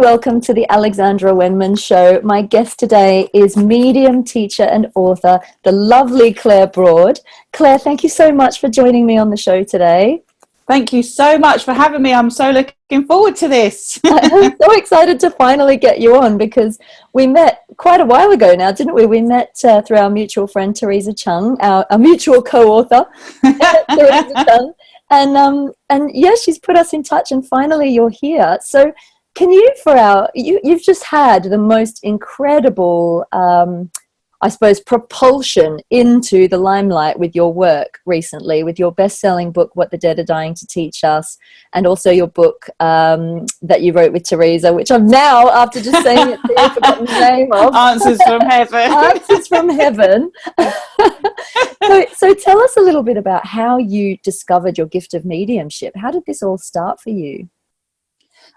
And welcome to the Alexandra Wenman Show. My guest today is medium, teacher, and author, the lovely Claire Broad. Claire, thank you so much for joining me on the show today. Thank you so much for having me. I'm so looking forward to this. I'm so excited to finally get you on because we met quite a while ago now, didn't we? We met uh, through our mutual friend Theresa Cheung, our, our mutual co-author, Theresa Cheung, and um, and yeah, she's put us in touch, and finally you're here. So can you for our you, you've just had the most incredible um, i suppose propulsion into the limelight with your work recently with your best-selling book what the dead are dying to teach us and also your book um, that you wrote with theresa which i'm now after just saying it forgotten the name of. Answers from heaven. Answers from heaven. So, so tell us a little bit about how you discovered your gift of mediumship. How did this all start for you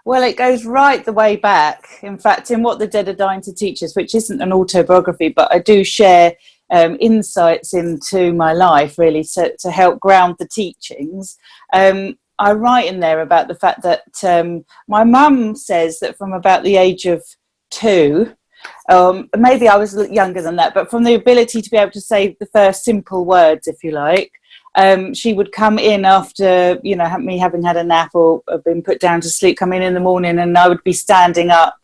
well, it goes right the way back. In fact, in What the Dead Are Dying to Teach Us, which isn't an autobiography, but I do share um, insights into my life really to, to help ground the teachings. Um, I write in there about the fact that um, my mum says that from about the age of two, um, maybe I was younger than that, but from the ability to be able to say the first simple words, if you like, um, she would come in after you know me having had a nap or been put down to sleep come in in the morning and i would be standing up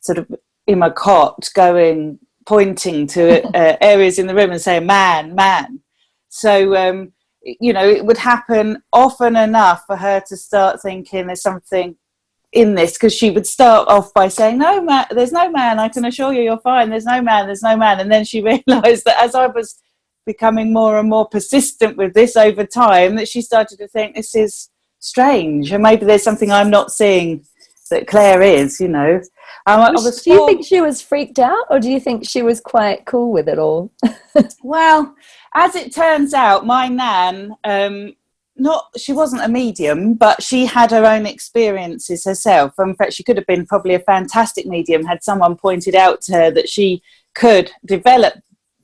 sort of in my cot going pointing to uh, areas in the room and saying man man. So um, you know it would happen often enough for her to start thinking there's something in this because she would start off by saying no man there's no man i can assure you you're fine there's no man there's no man. And then she realized that as i was becoming more and more persistent with this over time that she started to think this is strange and maybe there's something I'm not seeing that Claire is, you know. Um, was, do you think she was freaked out or do you think she was quite cool with it all? well, as it turns out, my nan, um, not she wasn't a medium, but she had her own experiences herself. In fact, she could have been probably a fantastic medium had someone pointed out to her that she could develop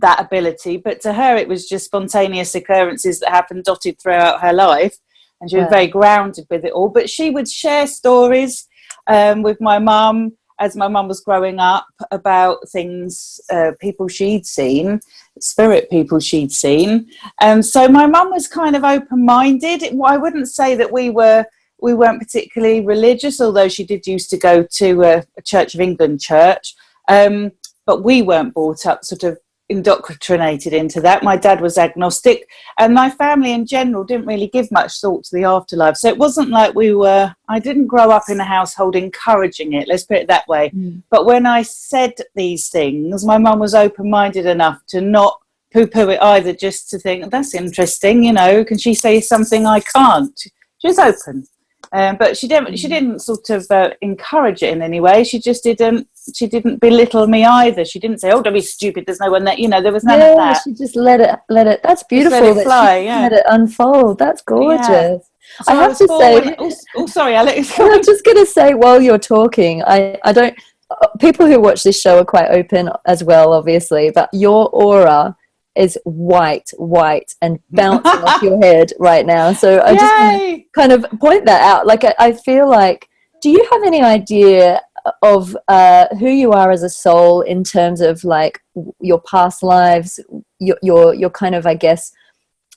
that ability, but to her it was just spontaneous occurrences that happened dotted throughout her life, and she was very grounded with it all. But she would share stories um, with my mum as my mum was growing up about things, uh, people she'd seen, spirit people she'd seen. Um, so my mum was kind of open-minded. I wouldn't say that we were we weren't particularly religious, although she did used to go to a, a Church of England church. Um, but we weren't brought up sort of indoctrinated into that. My dad was agnostic, and my family in general didn't really give much thought to the afterlife. So it wasn't like we were, I didn't grow up in a household encouraging it, let's put it that way. Mm. But when I said these things, my mum was open minded enough to not poo poo it either, just to think, that's interesting, you know, can she say something I can't? She was open. Um, but she didn't. She mm. didn't sort of uh, encourage it in any way. She just didn't. She didn't belittle me either. She didn't say, "Oh, don't be stupid." There's no one that you know. There was none yeah, of that. She just let it. Let it. That's beautiful. let it fly. yeah. Let it unfold. That's gorgeous. Yeah. So I have I to say. Oh, oh, sorry, Alex. I'm just going to say while you're talking, I I don't. Uh, people who watch this show are quite open as well, obviously, but your aura is white, white, and bouncing off your head right now. So I just kind of point that out. Like I, I, feel like, do you have any idea of uh, who you are as a soul in terms of like your past lives, your your, your kind of, I guess,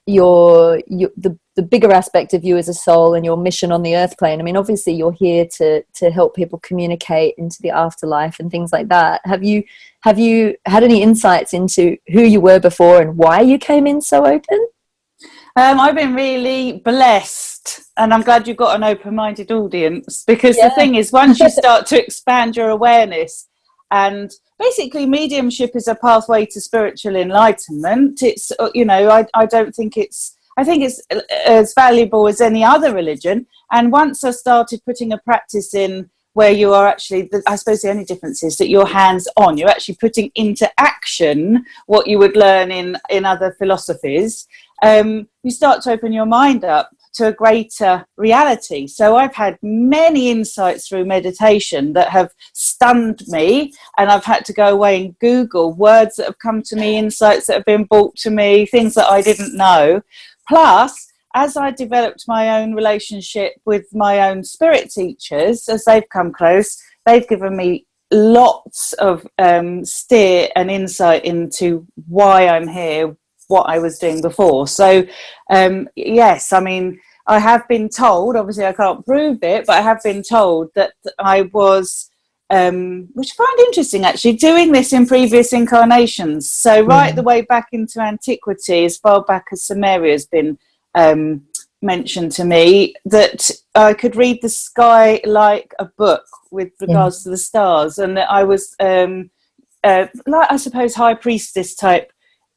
your, your the the bigger aspect of you as a soul and your mission on the earth plane i mean obviously you're here to to help people communicate into the afterlife and things like that have you have you had any insights into who you were before and why you came in so open um, I've been really blessed, and I'm glad you've got an open-minded audience because yeah. the thing is, once you start to expand your awareness, and basically, mediumship is a pathway to spiritual enlightenment. It's uh, you know, I I don't think it's I think it's uh, as valuable as any other religion. And once I started putting a practice in where you are actually, I suppose the only difference is that you're hands on, you're actually putting into action what you would learn in, in other philosophies. Um, you start to open your mind up to a greater reality. So I've had many insights through meditation that have stunned me, and I've had to go away and Google words that have come to me, insights that have been brought to me, things that I didn't know. Plus, as I developed my own relationship with my own spirit teachers, as they've come close, they've given me lots of um, steer and insight into why I'm here, what I was doing before. So, um, yes, I mean, I have been told, obviously, I can't prove it, but I have been told that I was, um, which I find interesting actually, doing this in previous incarnations. So, right mm. the way back into antiquity, as far back as Sumeria has been um, mentioned to me, that I could read the sky like a book with regards yeah. to the stars, and that I was, um, uh, like I suppose, high priestess type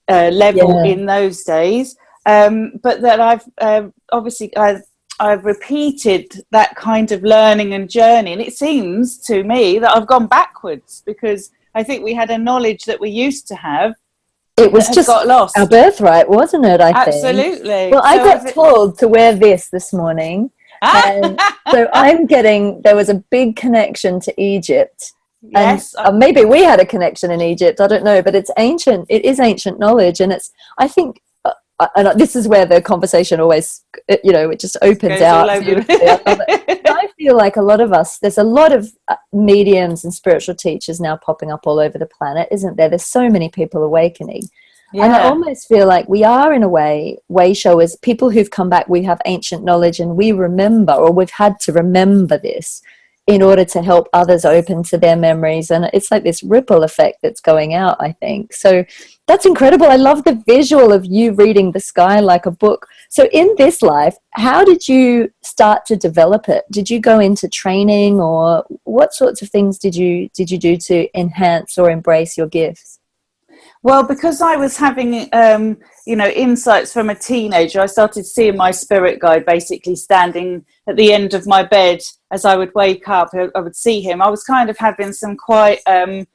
uh, level yeah. in those days. Um, but that I've uh, obviously I've, I've repeated that kind of learning and journey, and it seems to me that I've gone backwards because I think we had a knowledge that we used to have. It was just got lost. our birthright, wasn't it? I think. absolutely. Think? Well, so I got it... told to wear this this morning, and so I'm getting. There was a big connection to Egypt. Yes. And uh, maybe we had a connection in Egypt. I don't know, but it's ancient. It is ancient knowledge, and it's. I think and this is where the conversation always you know it just opens out I, feel like a lot of us there's a lot of uh, mediums and spiritual teachers now popping up all over the planet isn't there? There's so many people awakening. Yeah. and i almost feel like we are in a way way showers. People who've come back we have ancient knowledge and we remember or we've had to remember this in order to help others open to their memories. And it's like this ripple effect that's going out i think. So that's incredible. I love the visual of you reading the sky like a book. So in this life how did you start to develop it? Did you go into training or what sorts of things did you did you do to enhance or embrace your gifts? Well, because I was having, um, you know, insights from a teenager, I started seeing my spirit guide basically standing at the end of my bed as I would wake up. I would see him. I was kind of having some quite um,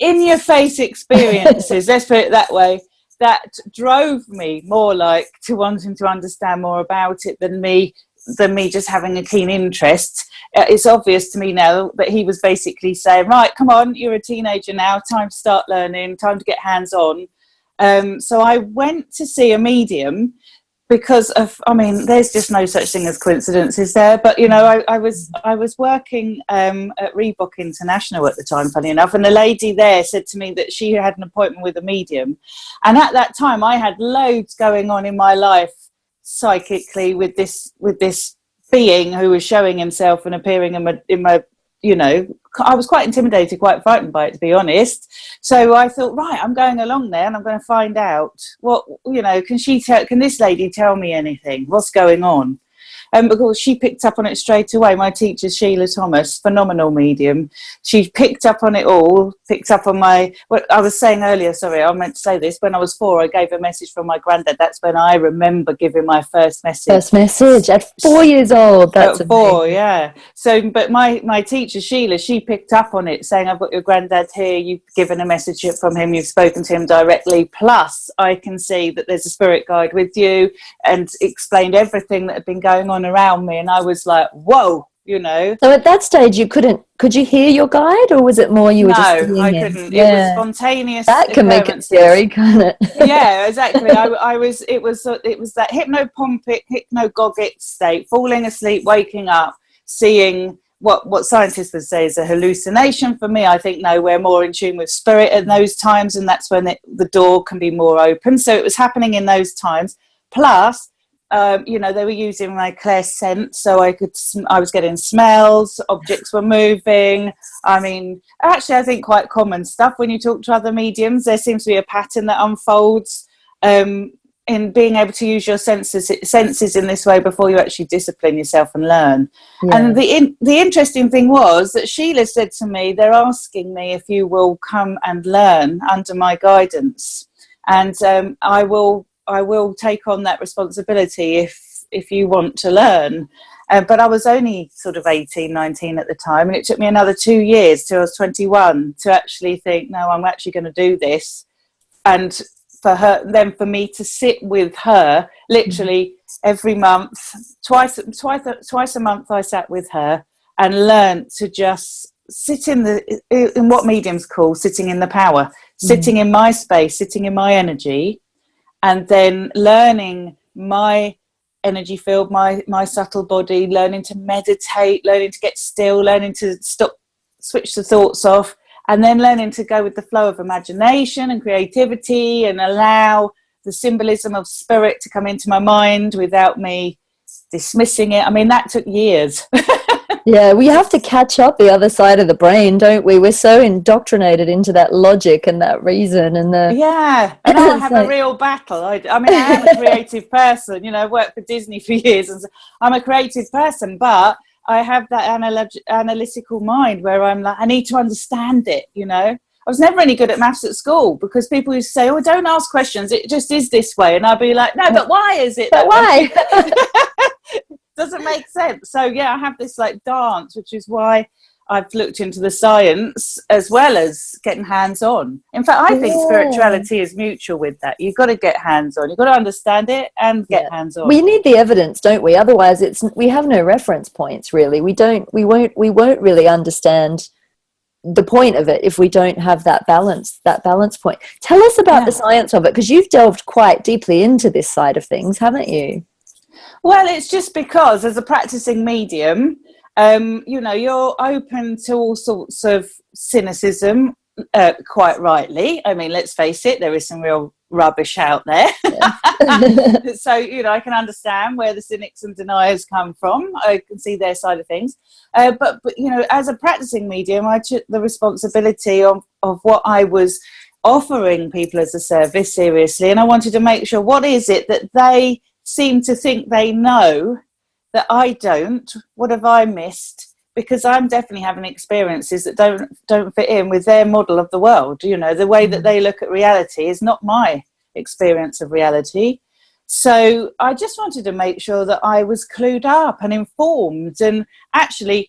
in-your-face experiences. let's put it that way. That drove me more like to wanting to understand more about it than me than me just having a keen interest. Uh, it's obvious to me now that he was basically saying, "Right, come on, you're a teenager now. Time to start learning. Time to get hands on." Um, so I went to see a medium because of i mean there's just no such thing as coincidences there but you know i, I was i was working um, at reebok international at the time funny enough and the lady there said to me that she had an appointment with a medium and at that time i had loads going on in my life psychically with this with this being who was showing himself and appearing in my in my you know I was quite intimidated, quite frightened by it, to be honest. So I thought, right, I'm going along there, and I'm going to find out what you know. Can she tell? Can this lady tell me anything? What's going on? Um, because she picked up on it straight away. My teacher, Sheila Thomas, phenomenal medium. She picked up on it all, picked up on my, what I was saying earlier, sorry, I meant to say this. When I was four, I gave a message from my granddad. That's when I remember giving my first message. First message at four years old. That's at four, amazing. yeah. So, but my, my teacher, Sheila, she picked up on it saying, I've got your granddad here, you've given a message from him, you've spoken to him directly. Plus, I can see that there's a spirit guide with you and explained everything that had been going on around me and i was like whoa you know? So at that stage you couldn't could you hear your guide or was it more you were no, just i couldn't. Yeah. it was spontaneous that can make it scary can't it? Yeah exactly. I, I, was it was it was that hypnopompic hypnagogic state falling asleep waking up seeing what what scientists would say is a hallucination for me. I think no we're more in tune with spirit in those times and that's when it, the door can be more open. So it was happening in those times. Plus um, you know, they were using my clairsent, so I could, sm- I was getting smells, objects were moving. I mean, actually, I think quite common stuff when you talk to other mediums. There seems to be a pattern that unfolds um, in being able to use your senses senses in this way before you actually discipline yourself and learn. Yeah. And the in, the interesting thing was that Sheila said to me, "They're asking me if you will come and learn under my guidance." and um, I will I will take on that responsibility if if you want to learn. Uh, but I was only sort of 18, 19 at the time, and it took me another two years till I was 21 to actually think, no, I'm actually going to do this. And for her, then for me to sit with her, literally mm-hmm. every month, twice, twice, twice a month, I sat with her and learned to just sit in the in what mediums call sitting in the power, mm-hmm. sitting in my space, sitting in my energy, and then learning my energy field my my subtle body learning to meditate learning to get still learning to stop switch the thoughts off, and then learning to go with the flow of imagination and creativity and allow the symbolism of spirit to come into my mind without me dismissing it. I mean, that took years. yeah, we have to catch up the other side of the brain, don't we? We're so indoctrinated into that logic and that reason and the. Yeah, and I have a real battle. I, I mean, I am a creative person. You know, I worked for Disney for years, and I'm a creative person, but I have that analog- analytical mind where I'm like, I need to understand it, you know. I was never any good at maths at school because people used to say, "Oh, don't ask questions. It just is this way," and I'd be like, "No, but why is it? But why? Doesn't make sense." So yeah, I have this like dance, which is why I've looked into the science as well as getting hands on. In fact, I think yeah. spirituality is mutual with that. You've got to get hands on. You've got to understand it and get yeah. hands on. We need the evidence, don't we? Otherwise, it's we have no reference points really. We don't. We won't. We won't really understand the point of it if we don't have that balance that balance point tell us about yeah. the science of it because you've delved quite deeply into this side of things haven't you well it's just because as a practicing medium um, you know you're open to all sorts of cynicism uh, quite rightly i mean let's face it there is some real rubbish out there. So, you know, I can understand where the cynics and deniers come from. I can see their side of things. Uh, but, but, you know, as a practicing medium, I took the responsibility of, of what I was offering people as a service seriously. And I wanted to make sure what is it that they seem to think they know that I don't? What have I missed? because I'm definitely having experiences that don't don't fit in with their model of the world. You know, the way that mm. they look at reality is not my experience of reality. So I just wanted to make sure that I was clued up and informed. And actually,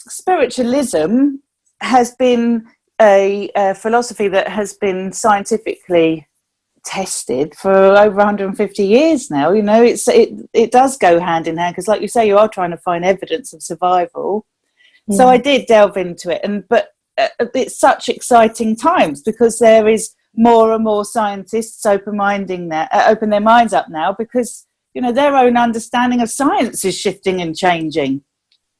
spiritualism has been a, a philosophy that has been scientifically tested for over 150 years now you know it's it it does go hand in hand because like you say you are trying to find evidence of survival yeah. So I did delve into it, and but uh, it's such exciting times because there is more and more scientists open minding there, uh, open their minds up now because you know their own understanding of science is shifting and changing,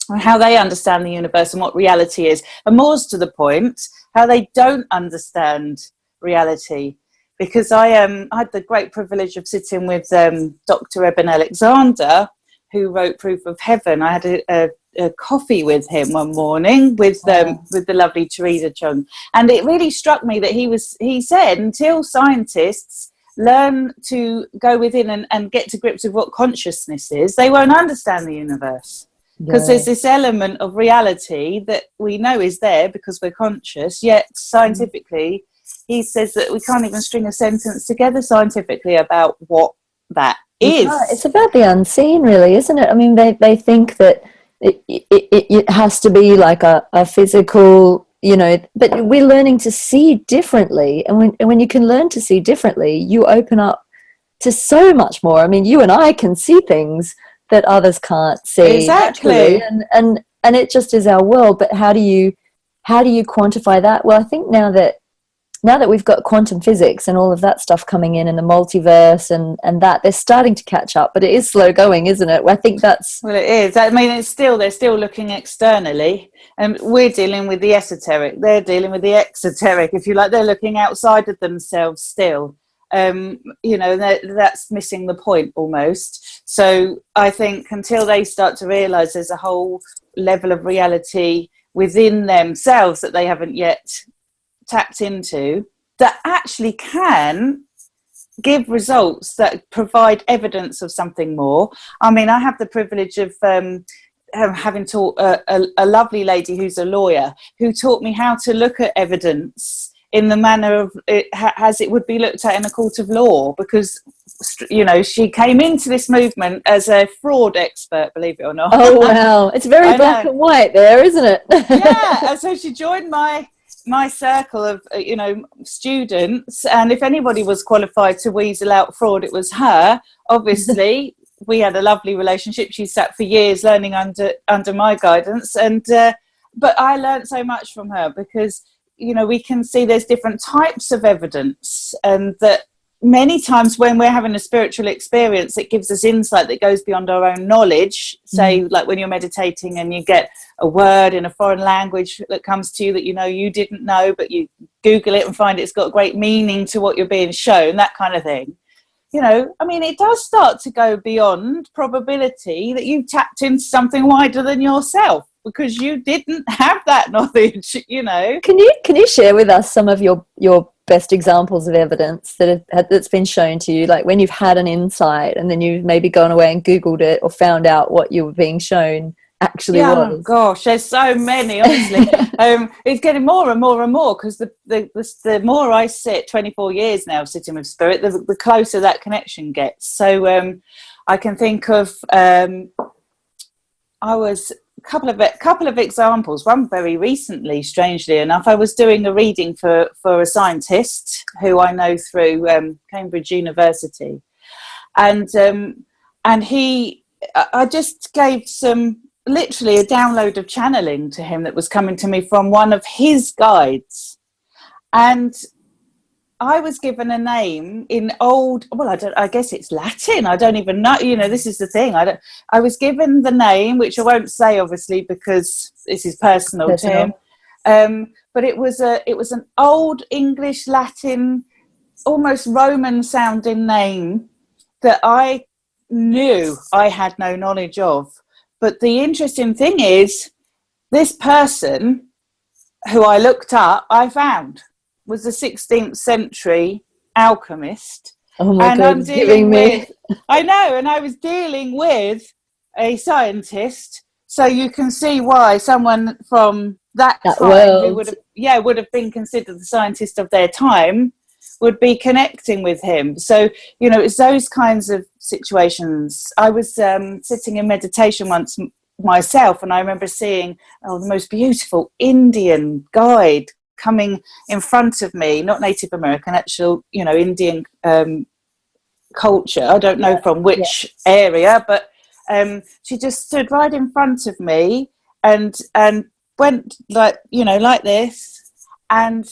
and how they understand the universe and what reality is, and more's to the point, how they don't understand reality. Because I um, I had the great privilege of sitting with um, Dr. Eben Alexander, who wrote Proof of Heaven. I had a, a a coffee with him one morning with um, with the lovely Theresa Cheung, and it really struck me that he was he said until scientists learn to go within and, and get to grips with what consciousness is, they won't understand the universe because yeah. there's this element of reality that we know is there because we're conscious, yet scientifically. Mm. He says that we can't even string a sentence together scientifically about what that is. It's about the unseen, really, isn't it? I mean, they, they think that it, it, it has to be like a, a physical you know but we're learning to see differently. And when, and when you can learn to see differently you open up to so much more. I mean you and i can see things that others can't see. Exactly. And and and it just is our world. But how do you how do you quantify that? Well i think now that now that we've got quantum physics and all of that stuff coming in and the multiverse and and that they're starting to catch up but it is slow going isn't it? I think that's well it is. I mean it's still they're still looking externally and we're dealing with the esoteric. They're dealing with the exoteric if you like. They're looking outside of themselves still. Um, you know that, that's missing the point almost. So i think until they start to realize there's a whole level of reality within themselves that they haven't yet tapped into that actually can give results that provide evidence of something more. I mean, I have the privilege of um, having taught a, a, a, lovely lady who's a lawyer who taught me how to look at evidence in the manner of it, as it would be looked at in a court of law because you know she came into this movement as a fraud expert believe it or not. Oh wow it's very black and white there isn't it? Yeah and so she joined my my circle of uh, you know students and if anybody was qualified to weasel out fraud it was her. Obviously we had a lovely relationship. She sat for years learning under under my guidance and uh, but i learned so much from her because you know we can see there's different types of evidence and that many times when we're having a spiritual experience, it gives us insight that goes beyond our own knowledge. Say, Mm. like when you're meditating and you get a word in a foreign language that comes to you that you know you didn't know, but you Google it and find it's got great meaning to what you're being shown, that kind of thing. You know, I mean, it does start to go beyond probability that you've tapped into something wider than yourself because you didn't have that knowledge, you know. Can you can you share with us some of your your best examples of evidence that have, that's been shown to you, like when you've had an insight and then you've maybe gone away and googled it or found out what you were being shown actually yeah, was? Oh gosh, there's so many. Honestly, um, it's getting more and more and more because the, the the the more I sit, 24 years now sitting with spirit, the, the closer that connection gets. So um, I can think of um, I was couple of couple of examples. One very recently, strangely enough, I was doing a reading for for a scientist who I know through um, Cambridge University, and um, and he, I I just gave some literally a download of channeling to him that was coming to me from one of his guides, and I was given a name in old. Well, I don't. I guess it's Latin. I don't even know. You know, this is the thing. I don't. I was given the name, which I won't say, obviously, because this is personal, Personal. to him. Um, but it was a. It was an old English Latin, almost Roman sounding name that I knew I had no knowledge of. But the interesting thing is, this person who I looked up, I found was a 16th century alchemist. Oh my and god, I'm dealing me with, I know, and I was dealing with a scientist. So you can see why someone from that, That time world. who would have, yeah, would have been considered the scientist of their time would be connecting with him. So, you know, it's those kinds of situations. I was um, sitting in meditation once m- myself, and I remember seeing oh, the most beautiful Indian guide coming in front of me, not Native American, actual, you know, Indian um, culture. I don't know Yeah, from which area, but um, she just stood right in front of me and and went like you know like this and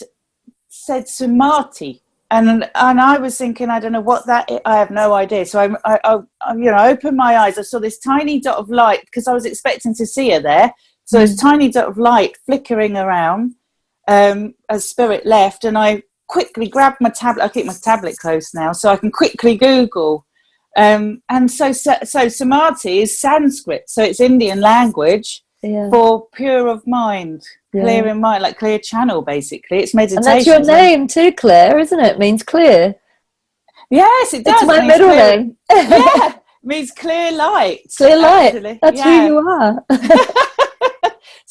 said Samadhi. And, and I was thinking, I don't know what that is. I have no idea. So I, I, I, I you know, I opened my eyes. I saw this tiny dot of light because I was expecting to see her there. So this tiny dot of light flickering around um, as spirit left, and I quickly grabbed my tablet. I keep my tablet close now, so I can quickly Google. Um, and so, so, so Samadhi is Sanskrit, so it's Indian language yeah. for pure of mind, Yeah. clear in mind, like clear channel. Basically, it's meditation. And that's your name too, Claire, isn't it? it Means clear. Yes, it does. It's my means middle clear- name. yeah, means clear light. Clear light. actually. That's Yeah. who you are.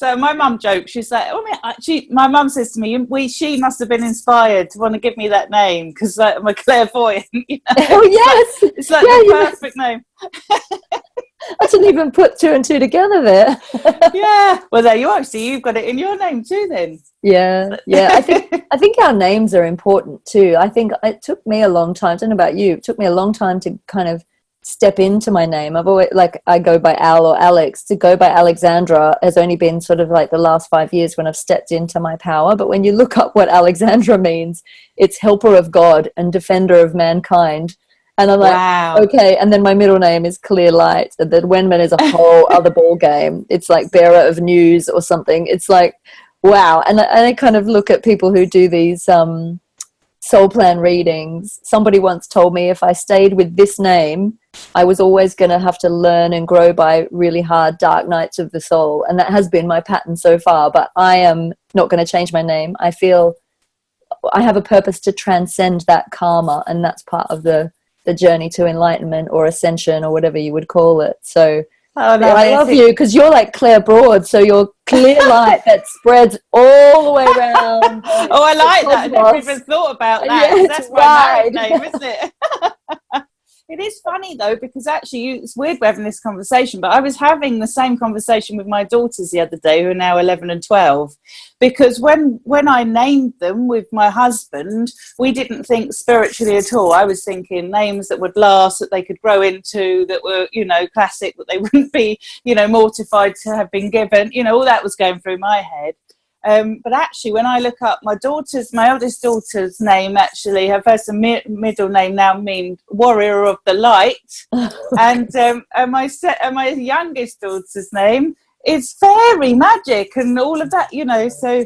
So my mum jokes. She's like, "Oh, my, she." My mum says to me, "We, she must have been inspired to want to give me that name because like, I'm a clairvoyant. You know? oh yes, It's like Yeah, the perfect name. I didn't even put two and two together there. Yeah. Well, there you are. See, you've got it in your name too. Then. Yeah, yeah. I think I think our names are important too. I think it took me a long time. I don't know about you. It took me a long time to kind of step into my name. I've always like I go by Al or Alex. To go by Alexandra has only been sort of like the last five years when I've stepped into my power. But when you look up what Alexandra means, it's helper of God and defender of mankind. And I'm like, wow. okay and then my middle name is clear light and then wenman is a whole other ball game it's like bearer of news or something it's like wow and I, and I kind of look at people who do these um soul plan readings. Somebody once told me if i stayed with this name i was always going to have to learn and grow by really hard dark nights of the soul. And that has been my pattern so far but i am not going to change my name. I feel i have a purpose to transcend that karma and that's part of the the journey to enlightenment or ascension or whatever you would call it. So Oh, no, I love you because you're like clear Broad, so you're clear light that spreads all the way around. Oh, I like that. I never even thought about that. Yeah, That's my married name, isn't it? it is funny though because actually, it's weird we're having this conversation. But I was having the same conversation with my daughters the other day, who are now eleven and twelve, because when when I named them with my husband, we didn't think spiritually at all. I was thinking names that would last, that they could grow into, that were you know classic, that they wouldn't be you know mortified to have been given. You know, all that was going through my head. Um, but actually, when I look up my daughter's, my eldest daughter's name, actually, her first and mi- middle name now means Warrior of the Light, and, um, and my se- and my youngest daughter's name is Fairy Magic, and all of that, you know. So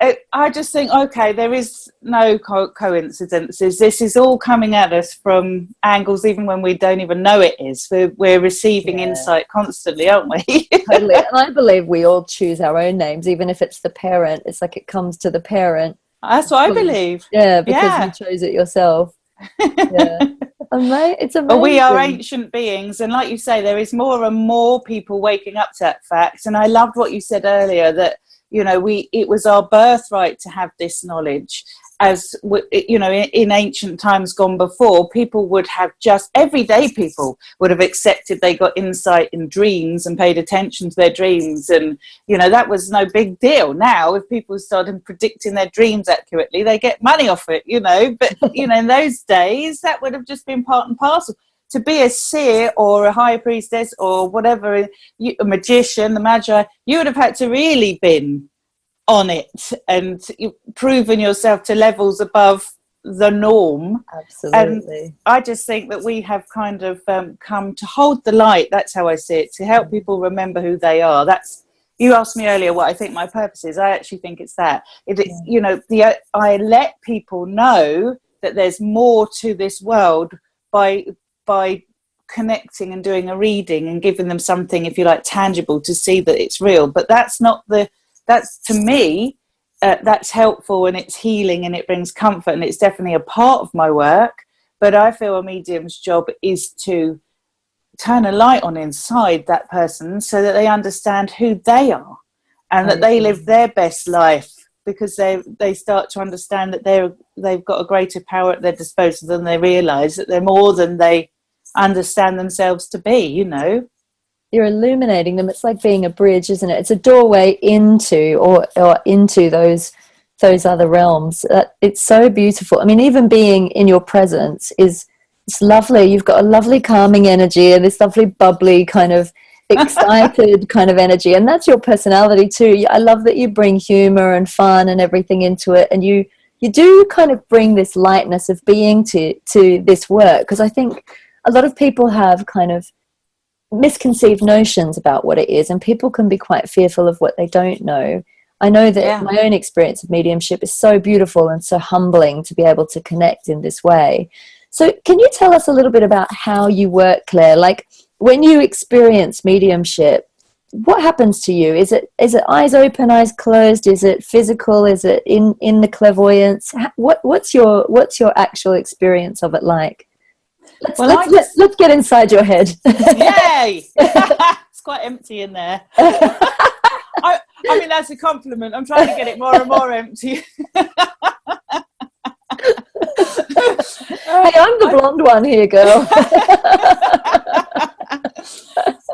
it, I just think, okay, there is no co- coincidences. This is all coming at us from angles, even when we don't even know it is. We're, we're receiving Yeah. insight constantly, aren't we? totally. And I believe we all choose our own names, even if it's the parent. It's like it comes to the parent. That's what I believe. Yeah, because Yeah. you chose it yourself. Yeah. Ama- it's amazing. But we are ancient beings, and like you say, there is more and more people waking up to that fact. And I loved what you said earlier that you know we it was our birthright to have this knowledge. As you know, in, ancient times gone before, people would have just everyday people would have accepted they got insight in dreams and paid attention to their dreams, and you know that was no big deal. Now, if people started predicting their dreams accurately, they get money off it. You know, but you know in those days that would have just been part and parcel to be a seer or a high priestess or whatever, you, a magician, the magi, you would have had to really been on it and proven yourself to levels above the norm. Absolutely. And I just think that we have kind of um, come to hold the light. That's how I see it. To help people remember who they are. That's you asked me earlier what I think my purpose is. I actually think it's that. It, it- you know, the I let people know that there's more to this world by by connecting and doing a reading and giving them something, if you like, tangible to see that it's real. But that's not the. That's to me. Uh, that's helpful and it's healing and it brings comfort and it's definitely a part of my work. But I feel a medium's job is to turn a light on inside that person so that they understand who they are and that they live their best life because they they start to understand that they're they've got a greater power at their disposal than they realize that they're more than they understand themselves to be you know You're illuminating them. It's like being a bridge, isn't it? It's a doorway into or or into those those other realms. Uh, it's so beautiful. I mean, even being in your presence is it's lovely. You've got a lovely calming energy and this lovely bubbly kind of excited kind of energy, and that's your personality too. I love that you bring humor and fun and everything into it, and you you do kind of bring this lightness of being to to this work because I think a lot of people have kind of misconceived notions about what it is and people can be quite fearful of what they don't know. I know that Yeah. my own experience of mediumship is so beautiful and so humbling to be able to connect in this way. So can you tell us a little bit about how you work claire? Like when you experience mediumship what happens to you? Is it is it eyes open eyes closed? Is it physical? Is it in in the clairvoyance? What what's your what's your actual experience of it like let's, Well, let's, let's, let's get inside your head yay it's quite empty in there I, I mean that's a compliment i'm trying to get it more and more empty Hey, I'm the blonde one here, girl.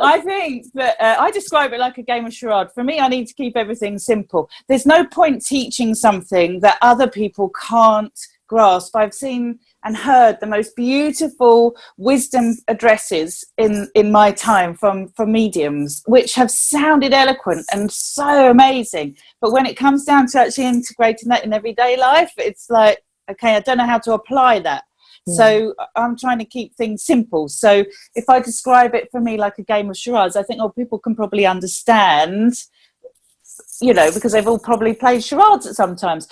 I think that uh, I describe it like a game of charade. For me, I need to keep everything simple. There's no point teaching something that other people can't grasp. I've seen and heard the most beautiful wisdom addresses in, in my time from, from mediums, which have sounded eloquent and so amazing. But when it comes down to actually integrating that in everyday life, it's like, okay, I don't know how to apply that. Hmm. So I'm trying to keep things simple. So if I describe it for me like a game of charades, I think oh people can probably understand, you know, because they've all probably played charades at sometimes.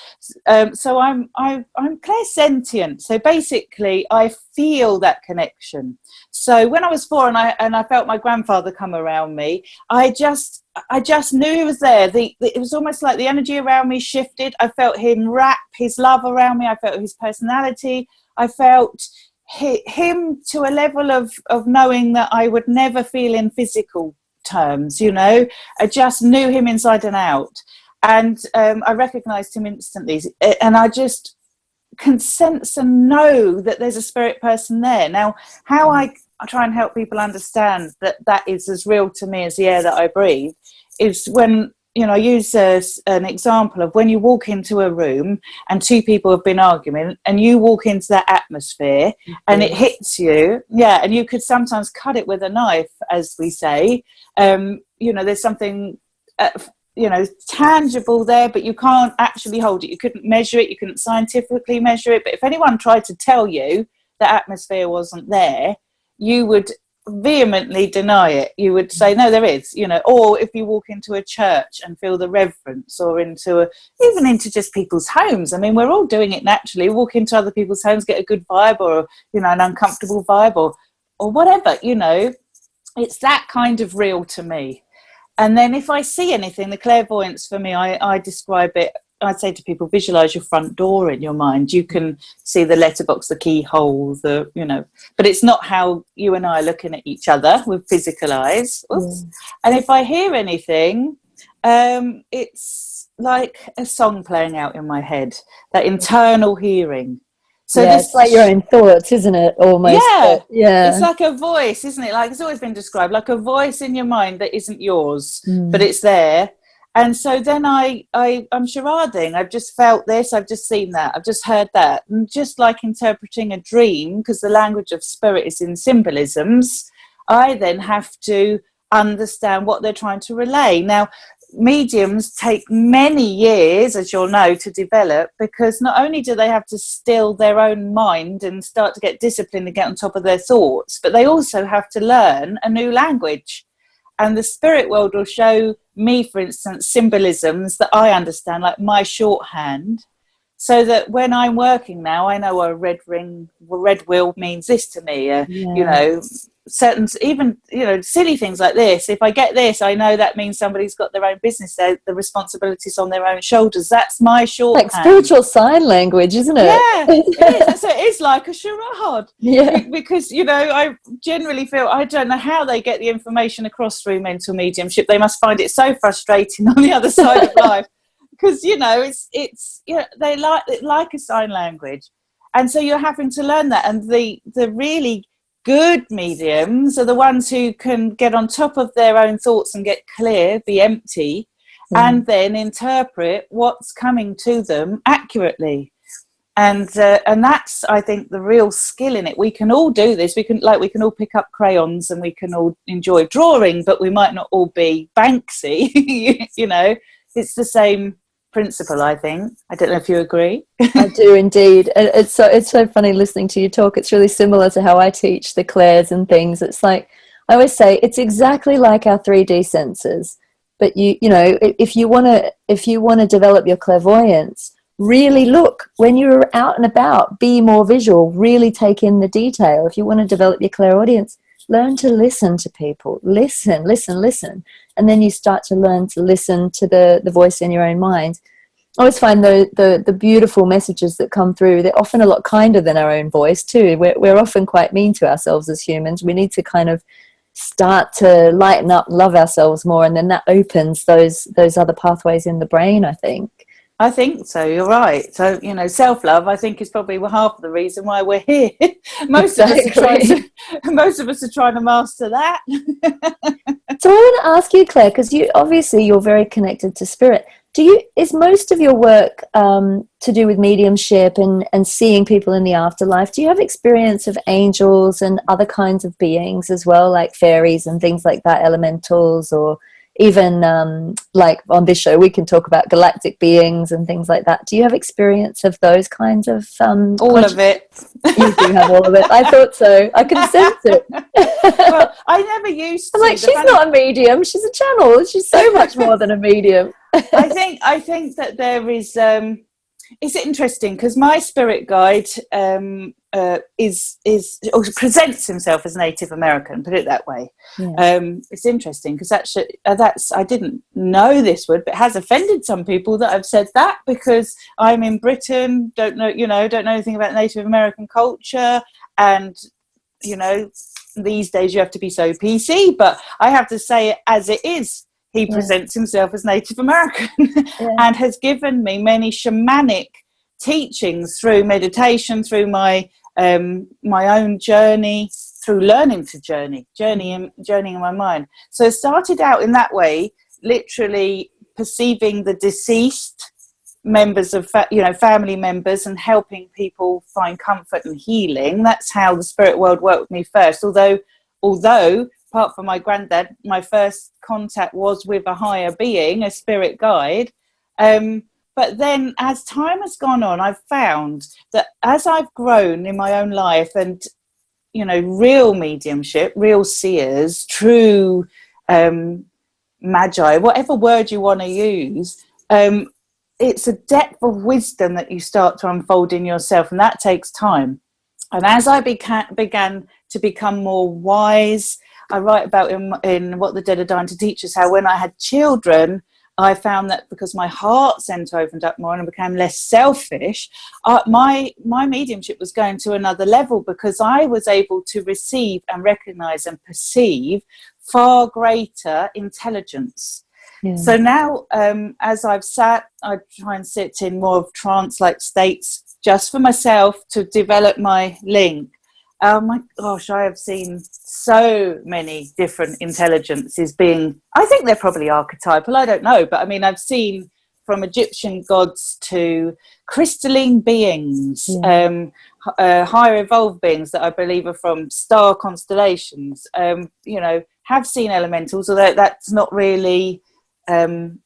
Um, so I'm I, I'm clairsentient. So basically, I feel that connection. So when I was four and I and I felt my grandfather come around me, I just I just knew he was there. The, the it was almost like the energy around me shifted. I felt him wrap his love around me. I felt his personality. I felt him to a level of, of knowing that I would never feel in physical terms, you know. I just knew him inside and out. And um, I recognized him instantly. And I just can sense and know that there's a spirit person there. Now, how I, I try and help people understand that that is as real to me as the air that I breathe is when you know, I use as an example of when you walk into a room and two people have been arguing, and you walk into that atmosphere and it hits you, yeah, and you could sometimes cut it with a knife, as we say. Um, you know, there's something, uh, you know tangible there but you can't actually hold it. You couldn't measure it. You couldn't scientifically measure it. But if anyone tried to tell you the atmosphere wasn't there you would vehemently deny it you would say no there is you know or if you walk into a church and feel the reverence or into a even into just people's homes. I mean we're all doing it naturally. Walk into other people's homes get a good vibe or you know an uncomfortable vibe or or whatever you know. It's that kind of real to me. And then if I see anything, the clairvoyance for me, I, I describe it. I'd say to people, visualize your front door in your mind. You can see the letterbox, the keyhole, the you know, but it's not how you and I are looking at each other with physical eyes. Mm. And if I hear anything, um, it's like a song playing out in my head. That internal hearing. So yeah, this, it's like your own thoughts, isn't it? Almost. Yeah, yeah. It's like a voice, isn't it? Like it's always been described, like a voice in your mind that isn't yours, mm. but it's there. And so then I, I, I'm charading. I've just felt this. I've just seen that. I've just heard that. And just like interpreting a dream, because the language of spirit is in symbolisms, I then have to understand what they're trying to relay. Now, mediums take many years, as you'll know, to develop because not only do they have to still their own mind and start to get disciplined and get on top of their thoughts, but they also have to learn a new language. And the spirit world will show me, for instance, symbolisms that I understand, like my shorthand, so that when I'm working now, I know a red ring, red wheel means this to me. Uh, yeah. You know, certain even you know silly things like this. If i get this i know that means somebody's got their own business there the responsibilities on their own shoulders. That's my short like spiritual sign language isn't it? Yeah it is. so it. Is like a charade. Yeah. Because you know i generally feel i don't know how they get the information across through mental mediumship. They must find it so frustrating on the other side of life because you know it's it's you know they like like a sign language and so you're having to learn that and the the really good mediums are the ones who can get on top of their own thoughts and get clear, be empty, mm. and then interpret what's coming to them accurately. And uh, and that's I think the real skill in it. We can all do this. We can like we can all pick up crayons and we can all enjoy drawing, but we might not all be Banksy. you know, it's the same principle i think. I don't know if you agree. I do indeed. It's so it's so funny listening to you talk. It's really similar to how i teach the clairs and things. It's like i always say it's exactly like our 3d senses but you you know if you want to if you want to develop your clairvoyance really look when you're out and about. Be more visual. Really take in the detail. If you want to develop your clairaudience learn to listen to people listen listen listen and then you start to learn to listen to the the voice in your own mind I always find the, the, the beautiful messages that come through, they're often a lot kinder than our own voice, too. We're, we're often quite mean to ourselves as humans. We need to kind of start to lighten up, love ourselves more, and then that opens those, those other pathways in the brain, I think. I think so. You're right. So you know, self love. I think is probably half of the reason why we're here. most exactly. of us are trying to, most of us are trying to master that. so I want to ask you, Claire, because you obviously you're very connected to spirit. Do you is most of your work um, to do with mediumship and and seeing people in the afterlife? Do you have experience of angels and other kinds of beings as well, like fairies and things like that, elementals or even um, like on this show, we can talk about galactic beings and things like that. Do you have experience of those kinds of? Um, all of it. you do have all of it. I thought so. I can sense it. well, I never used. I'm like, she's not a medium. She's a channel. She's so much more than a medium. I think. I think that there is. Um, it's interesting because my spirit guide um, uh, is is or presents himself as Native American. Put it that way. Yeah. Um, it's interesting because that's uh, that's I didn't know this would, but has offended some people that I've said that because I'm in Britain, don't know you know don't know anything about Native American culture, and you know these days you have to be so PC, but I have to say it as it is. He yeah. presents himself as Native American yeah. and has given me many shamanic teachings through meditation, through my um, my own journey through learning to journey, journey in, journeying in my mind. So it started out in that way, literally perceiving the deceased members of fa- you know family members and helping people find comfort and healing. That's how the spirit world worked with me first. Although although apart from my granddad, my first contact was with a higher being, a spirit guide. Um, but then as time has gone on, I've found that as I've grown in my own life and, you know, real mediumship, real seers, true um, magi, whatever word you want to use, um, it's a depth of wisdom that you start to unfold in yourself, and that takes time. And as I beca- began to become more wise, I write about in, in What the Dead Are Dying to Teach Us how when I had children, I found that because my heart center opened up more and I became less selfish, uh, my my mediumship was going to another level because I was able to receive and recognize and perceive far greater intelligence. Yeah. So now, um, as I've sat, I try and sit in more of trance-like states just for myself to develop my link. Oh my gosh, I have seen so many different intelligences being, I think they're probably archetypal, I don't know, but I mean, I've seen from Egyptian gods to crystalline beings, yeah. um, uh, higher evolved beings that I believe are from star constellations. Um, you know, have seen elementals, although that's not really um,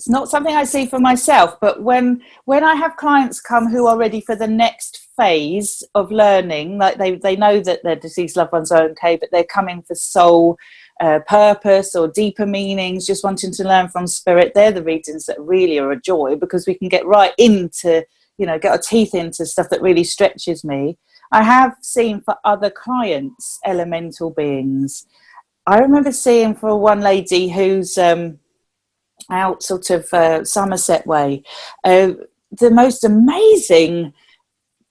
it's not something I see for myself, but when when I have clients come who are ready for the next phase of learning, like they, they know that their deceased loved ones are okay, but they're coming for soul uh, purpose or deeper meanings, just wanting to learn from spirit, they're the readings that really are a joy because we can get right into, you know, get our teeth into stuff that really stretches me. I have seen for other clients elemental beings. I remember seeing for one lady who's um, out sort of uh, Somerset way. Uh, the most amazing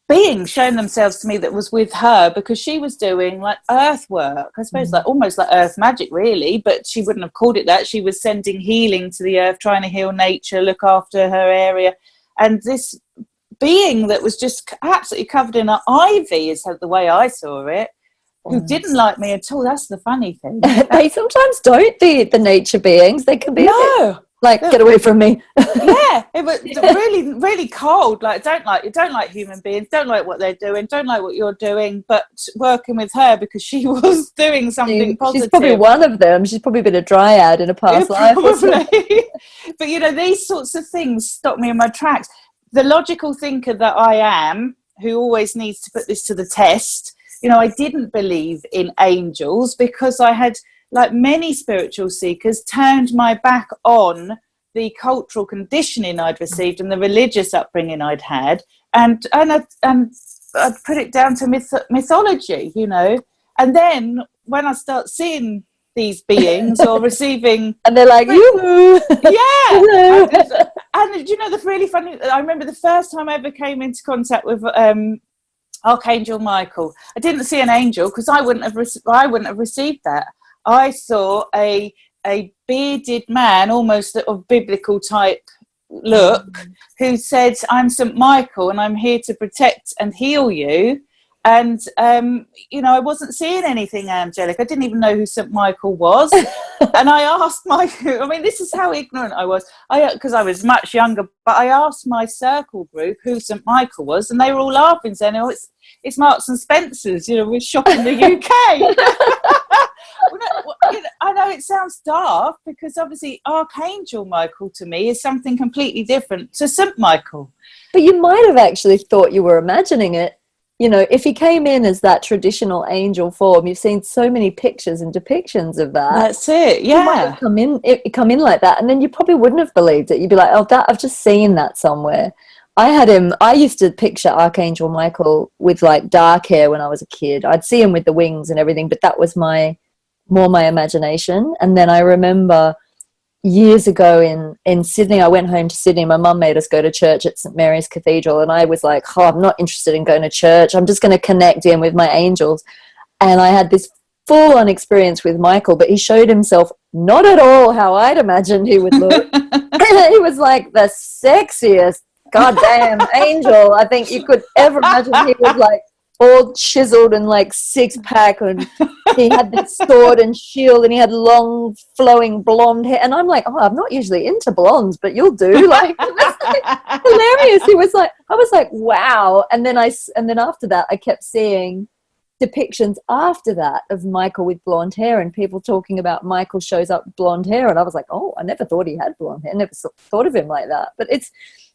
being showing themselves to me that was with her because she was doing like earth work i suppose mm. like almost like earth magic really but she wouldn't have called it that she was sending healing to the earth trying to heal nature look after her area and this being that was just absolutely covered in ivy is the way i saw it who didn't like me at all that's the funny thing. They sometimes don't the the nature beings. They can be no. like get away from me. Yeah it was really really cold like don't like you don't like human beings don't like what they're doing don't like what you're doing but working with her because she was doing something positive she's probably one of them. She's probably been a dryad in a past yeah, life but you know these sorts of things stop me in my tracks. The logical thinker that i am who always needs to put this to the test you know i didn't believe in angels because i had like many spiritual seekers, turned my back on the cultural conditioning I'd received and the religious upbringing I'd had, and and I'd, and I'd put it down to myth- mythology, you know. And then when I start seeing these beings or receiving, and they're like, you, yeah. and, and, you know, the really funny. I remember the first time I ever came into contact with um, Archangel Michael. I didn't see an angel because I wouldn't have. Re- I wouldn't have received that. I saw a a bearded man, almost of biblical type look, mm. who said, "I'm Saint Michael, and I'm here to protect and heal you." And um, you know, I wasn't seeing anything angelic. I didn't even know who Saint Michael was. and I asked my, I mean, this is how ignorant I was. I because I was much younger, but I asked my circle group who Saint Michael was, and they were all laughing, saying, "Oh, it's it's Marks and Spencers." You know, we're shopping the UK. I know it sounds daft because obviously Archangel Michael to me is something completely different to St. Michael. But you might have actually thought you were imagining it. You know, if he came in as that traditional angel form, you've seen so many pictures and depictions of that. That's it. Yeah, come in, it, come in like that, and then you probably wouldn't have believed it. You'd be like, "Oh, that I've just seen that somewhere." I had him. I used to picture Archangel Michael with like dark hair when I was a kid. I'd see him with the wings and everything, but that was my more my imagination. And then I remember years ago in in Sydney, I went home to Sydney. My mum made us go to church at St Mary's Cathedral, and I was like, "Oh, I'm not interested in going to church. I'm just going to connect in with my angels." And I had this full on experience with Michael, but he showed himself not at all how I'd imagined he would look. he was like the sexiest goddamn angel I think you could ever imagine. He was like all chiseled and like six pack and he had this sword and shield and he had long flowing blonde hair. And i'm like oh i'm not usually into blondes but you'll do. Like, like hilarious. He was like i was like wow. And then i and then after that i kept seeing depictions after that of Michael with blonde hair and people talking about Michael shows up blonde hair. And I was like, oh, I never thought he had blonde hair. I Never thought of him like that. But it's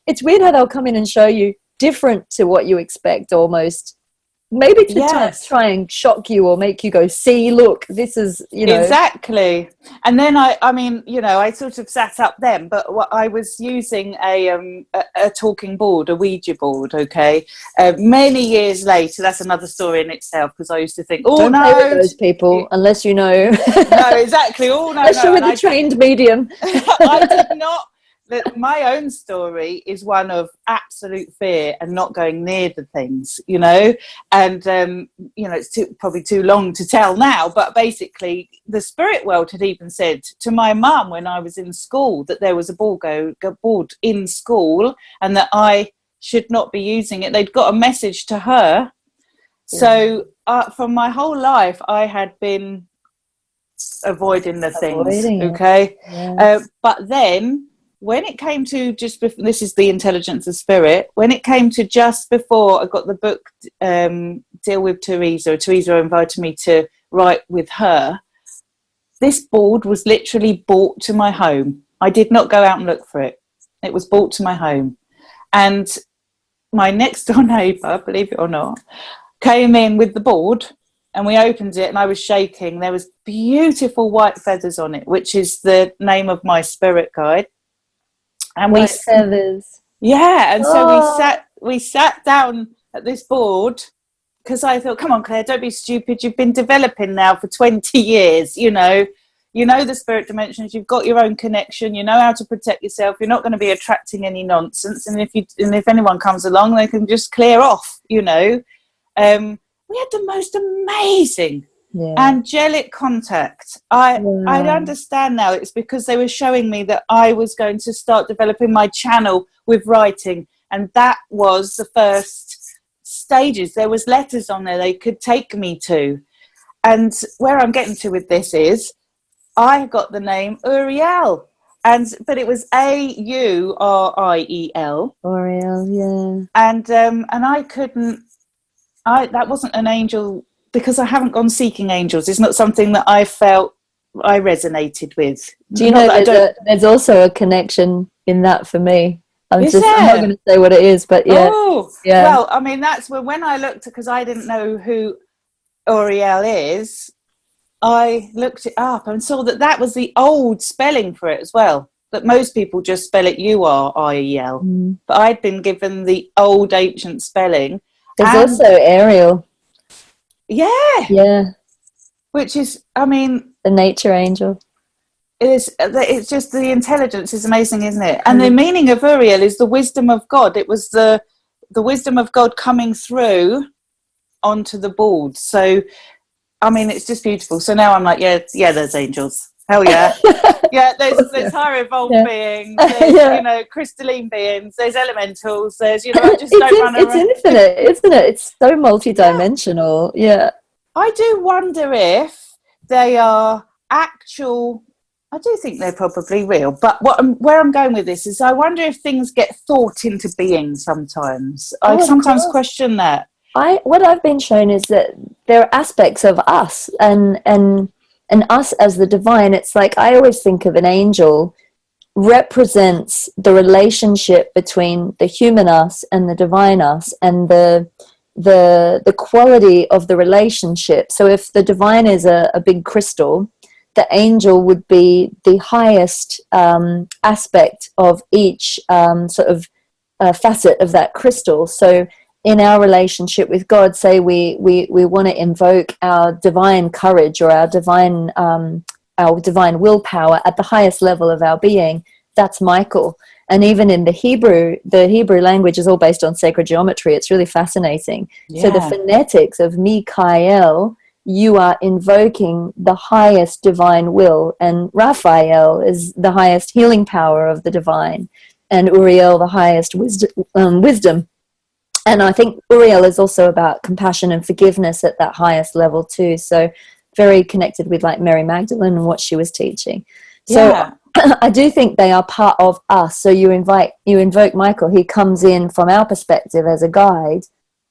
it's weird how they'll come in and show you different to what you expect almost maybe to Yes. try and shock you or make you go see look this is you know exactly and then i i mean you know i sort of sat up then but what i was using a um a, a talking board a ouija board okay uh, many years later that's another story in itself because i used to think oh don't no those people unless you know no exactly oh no, unless no. you're with and trained medium I did not. My own story is one of absolute fear and not going near the things, you know. And um, you know, it's too, probably too long to tell now. But basically, the spirit world had even said to my mum when I was in school that there was a ball go, go board in school and that I should not be using it. They'd got a message to her. So uh, from my whole life, I had been avoiding the things. Okay. Yeah. Uh, but then when it came to just before, this is the intelligence of spirit when it came to just before i got the book um, deal with theresa theresa invited me to write with her this board was literally bought to my home i did not go out and look for it it was bought to my home and my next door neighbour believe it or not came in with the board and we opened it and I was shaking. There was beautiful white feathers on it, which is the name of my spirit guide. And we feathers yeah, and so Oh. we sat we sat down at this board because I thought, come on, Claire, don't be stupid. You've been developing now for twenty years. You know, you know the spirit dimensions. You've got your own connection. You know how to protect yourself. You're not going to be attracting any nonsense. And if you and if anyone comes along, they can just clear off. You know, um, we had the most amazing yeah angelic contact. I I understand now. It's because they were showing me that I was going to start developing my channel with writing, and that was the first stages. There was letters on there they could take me to, and where I'm getting to with this is, I got the name Uriel, and but it was A U R I E L Oriel yeah and um, and I couldn't. I that wasn't an angel because I haven't gone seeking angels. It's not something that I felt I resonated with. Do you Not know that I there's, don't- a, there's also a connection in that for me? I'm Is just I'm not going to say what it is, but yeah, Oh, yeah. well, I mean that's when when I looked because I didn't know who Uriel is. I looked it up and saw that that was the old spelling for it as well. That most people just spell it U R I E L, Mm. but I'd been given the old ancient spelling. There's also Ariel, Yeah, yeah, which is, I mean, the nature angel. is uh, it's just the intelligence is amazing isn't it? And the mm. meaning of uriel is the wisdom of god. It was the the wisdom of god coming through onto the board. So i mean it's just beautiful. So now i'm like yeah yeah there's angels hell yeah yeah there's there's higher evolved Yeah. beings there's Yeah. you know crystalline beings there's elementals there's you know i just it's, don't in- run it's around infinite, isn't it? It's so multidimensional. Yeah. I do wonder if they are actual. I do think they're probably real, but what I'm, where I'm going with this is, I wonder if things get thought into being. Sometimes Oh, I sometimes course. question that. I what I've been shown is that there are aspects of us and and and us as the divine. It's like I always think of an angel represents the relationship between the human us and the divine us and the the the quality of the relationship. So if the divine is a, a big crystal, the angel would be the highest um, aspect of each um, sort of uh, facet of that crystal. So in our relationship with God, say we we we want to invoke our divine courage or our divine um, our divine willpower at the highest level of our being. That's Michael. And even in the Hebrew, the Hebrew language is all based on sacred geometry. It's really fascinating. So the phonetics of Mikael, you are invoking the highest divine will, and Raphael is the highest healing power of the divine, and Uriel the highest wisdom. Um, wisdom. And I think Uriel is also about compassion and forgiveness at that highest level too. So very connected with like Mary Magdalene and what she was teaching. So yeah, I do think they are part of us. So you invite, you invoke Michael. He comes in from our perspective as a guide,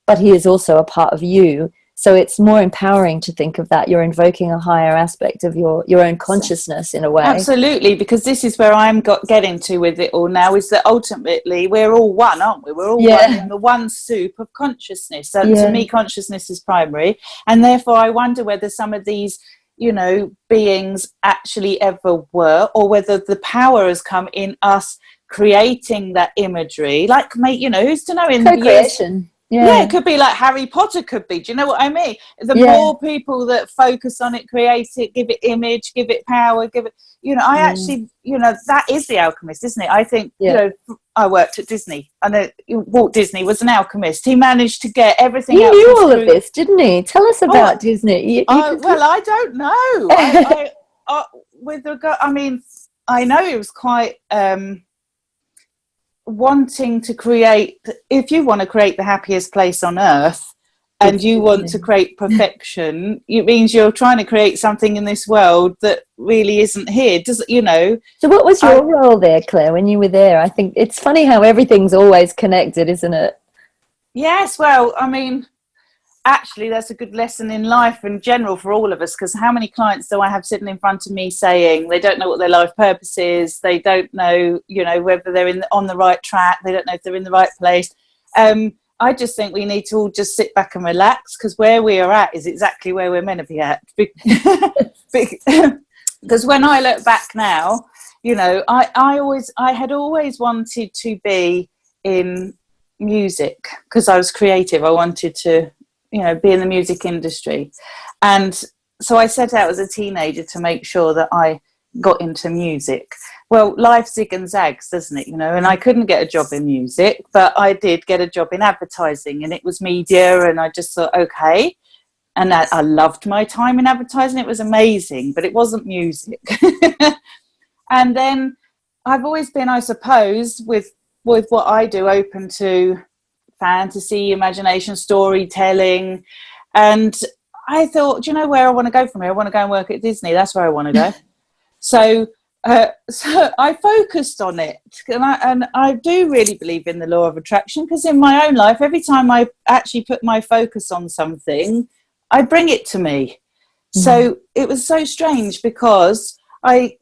but he is also a part of you. So it's more empowering to think of that you're invoking a higher aspect of your your own consciousness in a way Absolutely, because this is where I'm got getting to with it all now is that ultimately we're all one, aren't we? We're all Yeah. one in the one soup of consciousness. so Yeah. to me, consciousness is primary. And therefore, I wonder whether some of these, you know, beings actually ever were, or whether the power has come in us creating that imagery. Like, mate, you know, who's to know in years co-creation yeah. yeah, it could be like Harry Potter could be. Do you know what I mean? The Yeah. more people that focus on it, create it, give it image, give it power, give it, you know, I Mm. actually, you know, that is the alchemist, isn't it? I think, Yeah. you know, I worked at Disney. and Walt Disney was an alchemist. He managed to get everything he knew all of this didn't he tell us about disney You- you Oh, well, I don't know. I, I, uh, with regard, I mean, I know he was quite um, wanting to create. If you want to create the happiest place on earth, and you want to create perfection, it means you're trying to create something in this world that really isn't here. Does it you know? so what was I- your role there claire when you were there i think it's funny how everything's always connected isn't it Yes. Well, I mean. Actually, that's a good lesson in life in general for all of us. Because how many clients do I have sitting in front of me saying they don't know what their life purpose is, they don't know, you know, whether they're in on the right track, they don't know if they're in the right place. Um, I just think we need to all just sit back and relax because where we are at is exactly where we're meant to be at. Because when I look back now, you know, I, I always, I had always wanted to be in music because I was creative. I wanted to, you know, be in the music industry. And so I set out as a teenager to make sure that I got into music. Well, life zig and zags, doesn't it? You know, and I couldn't get a job in music, but I did get a job in advertising and it was media. And I just thought, okay. And I, I loved my time in advertising. It was amazing, but it wasn't music. and then I've always been, I suppose, with with what I do, open to fantasy, imagination, storytelling, and I thought, do you know where I want to go from here? I want to go and work at Disney. That's where I want to go. so, uh, so I focused on it, and I and I do really believe in the law of attraction because in my own life, every time I actually put my focus on something, I bring it to me. So it was so strange because I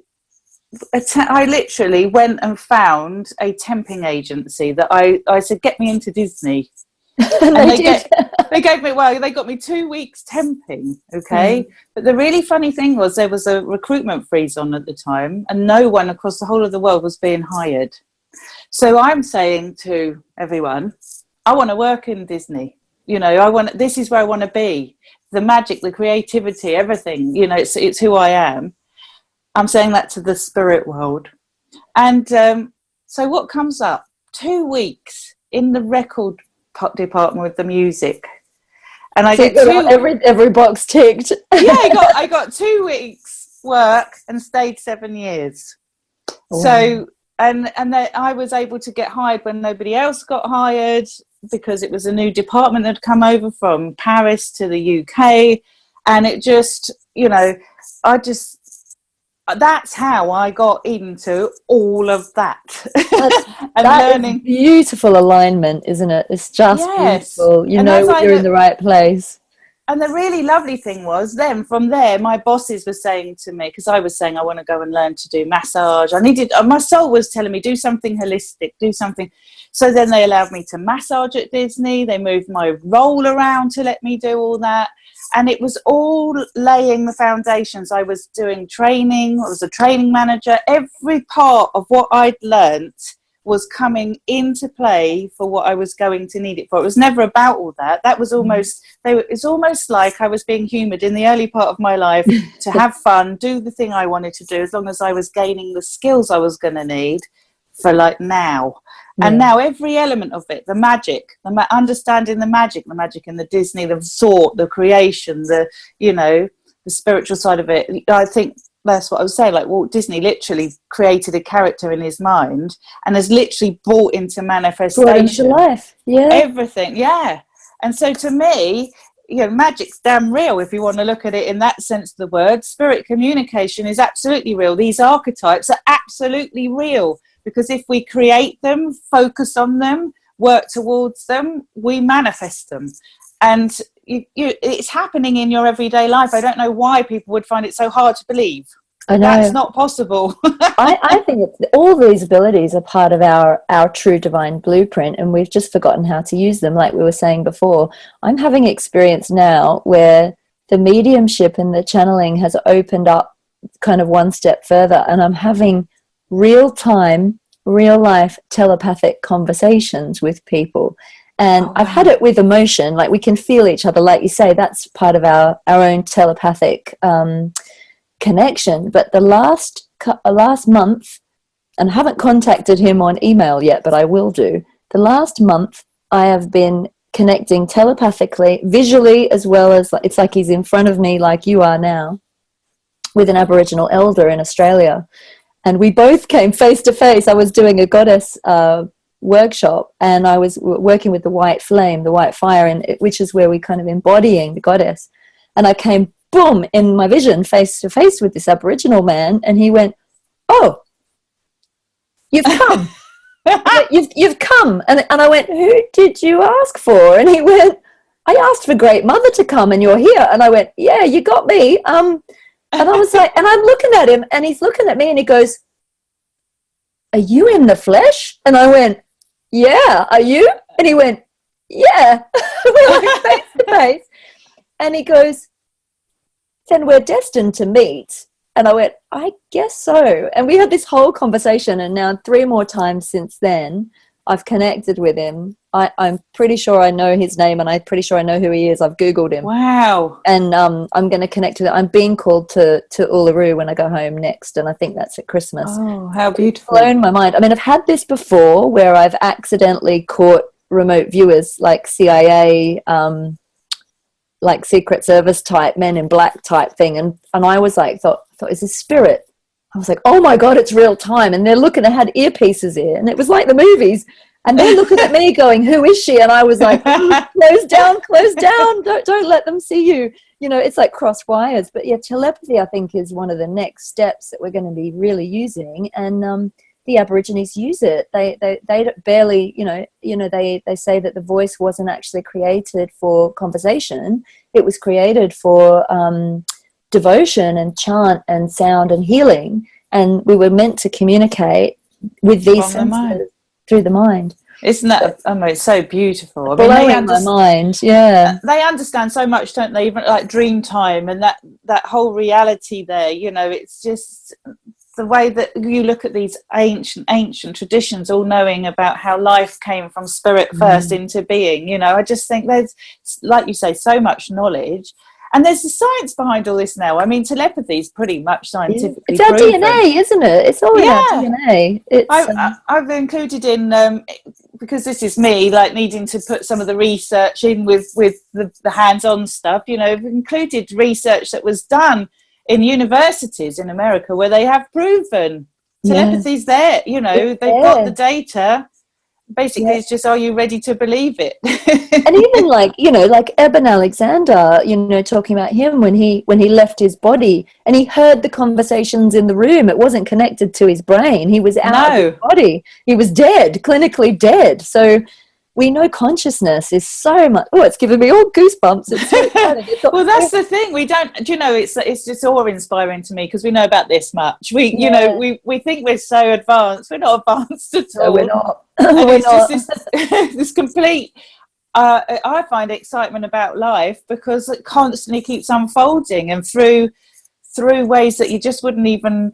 att- I literally went and found a temping agency that I, I said, get me into Disney. And they they did. They gave me, well, they got me two weeks temping, okay? Hmm. But the really funny thing was there was a recruitment freeze on at the time and no one across the whole of the world was being hired. So I'm saying to everyone, I want to work in Disney. You know, I want, this is where I want to be. The magic, the creativity, everything, you know, it's, it's who I am. I'm saying that to the spirit world. And um, so what comes up? Two weeks in the record department with the music. And I So get two, every every box ticked. yeah, I got, I got two weeks work and stayed seven years. So, and, and then I was able to get hired when nobody else got hired because it was a new department that had come over from Paris to the UK. And it just, you know, I just, that's how I got into all of that. And That learning. beautiful alignment, isn't it? It's just Yes. beautiful. You And know you're in the right place. and the really lovely thing was then from there my bosses were saying to me because i was saying i want to go and learn to do massage i needed my soul was telling me do something holistic do something so then they allowed me to massage at disney they moved my role around to let me do all that and it was all laying the foundations i was doing training i was a training manager every part of what i'd learnt was coming into play for what I was going to need it for. It was never about all that. That was mm-hmm. almost they were, it's almost like I was being humoured in the early part of my life to have fun, do the thing I wanted to do, as long as I was gaining the skills I was going to need for like now. And now every element of it, the magic, the ma- understanding the magic, the magic in the Disney, the thought, the creation, the you know, the spiritual side of it. I think that's what I was saying. Like Walt Disney literally created a character in his mind and has literally brought into Brought into life. Yeah. everything yeah and so to me you know magic's damn real if you want to look at it in that sense of the word spirit communication is absolutely real these archetypes are absolutely real because if we create them focus on them work towards them we manifest them and you, you, it's happening in your everyday life. I don't know why people would find it so hard to believe. I know. That's not possible. I, I think it's, all these abilities are part of our, our true divine blueprint, and we've just forgotten how to use them, like we were saying before. I'm having experience now where the mediumship and the channeling has opened up kind of one step further, and I'm having real time, real life telepathic conversations with people. And Oh, I've had it with emotion, like we can feel each other, like you say, that's part of our, our own telepathic um, connection. But the last uh, last month, and I haven't contacted him on email yet, but I will do. The last month, I have been connecting telepathically, visually, as well as it's like he's in front of me, like you are now, with an Aboriginal elder in Australia. And we both came face to face. I was doing a goddess uh, workshop, and I was w- working with the white flame, the white fire, and it, which is where we kind of embodying the goddess. And I came boom in my vision face to face with this Aboriginal man, and he went, "Oh, you've come." You've you've come and and I went who did you ask for and he went I asked for great mother to come and you're here and I went yeah you got me um and I was like and I'm looking at him and he's looking at me and he goes are you in the flesh? And I went yeah are you? And he went yeah. We're like face to face. And he goes then we're destined to meet. And I went, I guess so. And we had this whole conversation, and now three more times since then, I've connected with him. I, I'm pretty sure I know his name, and I'm pretty sure I know who he is. I've Googled him. wow. And um, I'm going to connect with him. I'm being called to, to Uluru when I go home next, and I think that's at Christmas Oh, how beautiful. blown my mind. I mean, I've had this before where I've accidentally caught remote viewers like CIA, um, like Secret Service type, Men in Black type thing, and and I was like, thought, thought, is this spirit? I was like, oh my god, it's real time, and they're looking. I had earpieces in, and it was like the movies. And they're looking at me, going, "Who is she?" And I was like, "Close down, close down! Don't don't let them see you." You know, it's like cross wires. But yeah, telepathy, I think, is one of the next steps that we're going to be really using. And um, the Aborigines use it. They they they barely, you know, you know, they they say that the voice wasn't actually created for conversation. It was created for um, devotion and chant and sound and healing. And we were meant to communicate with these From the senses through the mind. Isn't that? Oh, no, it's so beautiful. I mean, they, Blowing my understand, mind. Yeah. Uh, they understand so much, don't they? Even like dream time and that that whole reality there. You know, it's just the way that you look at these ancient ancient traditions, all knowing about how life came from spirit first mm. into being. You know, I just think there's, like you say, so much knowledge. And there's the science behind all this now. I mean, telepathy is pretty much scientifically It's our proven. DNA, isn't it? It's all in our Yeah. DNA. It's, I've, um, I- I've included in um, because this is me like needing to put some of the research in with with the, the hands-on stuff. You know, I've included research that was done in universities in America where they have proven Yeah. telepathy's there. You know, It's they've got the data. Basically, Yeah. it's just are you ready to believe it? and even like you know like eben alexander you know talking about him when he when he left his body and he heard the conversations in the room it wasn't connected to his brain he was out of his body he was dead clinically dead so we know consciousness is so much oh it's giving me all goosebumps. It's so. Well that's the thing. We don't do you know it's it's just awe inspiring to me because we know about this much. We you know we we think we're so advanced. We're not advanced at all no, we're not. We're it's not. just this, this complete uh, i find excitement about life because it constantly keeps unfolding and through through ways that you just wouldn't even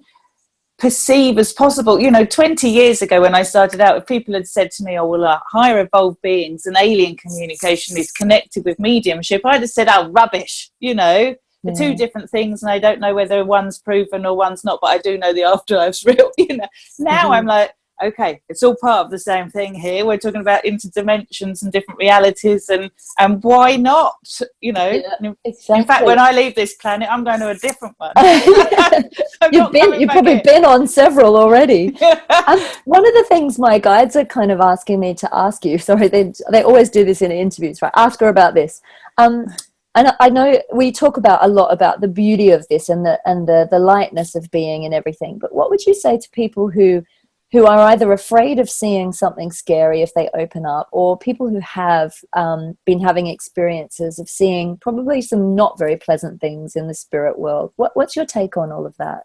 perceive as possible. You know 20 years ago when i started out if people had said to me oh well uh, higher evolved beings and alien communication is connected with mediumship i'd have said oh rubbish you know? The two different things and i don't know whether one's proven or one's not but i do know the afterlife's real you know? Now Mhm. i'm like okay it's all part of the same thing here. We're talking about interdimensions and different realities and and why not you know? Yeah, in, exactly. in fact when i leave this planet i'm going to a different one. You've been, you've probably in. been on several already. Um, one of the things my guides are kind of asking me to ask you sorry they, they always do this in interviews right ask her about this. Um, and I know we talk about a lot about the beauty of this and the and the the lightness of being and everything but what would you say to people who who are either afraid of seeing something scary if they open up, or people who have um, been having experiences of seeing probably some not very pleasant things in the spirit world. What, what's your take on all of that?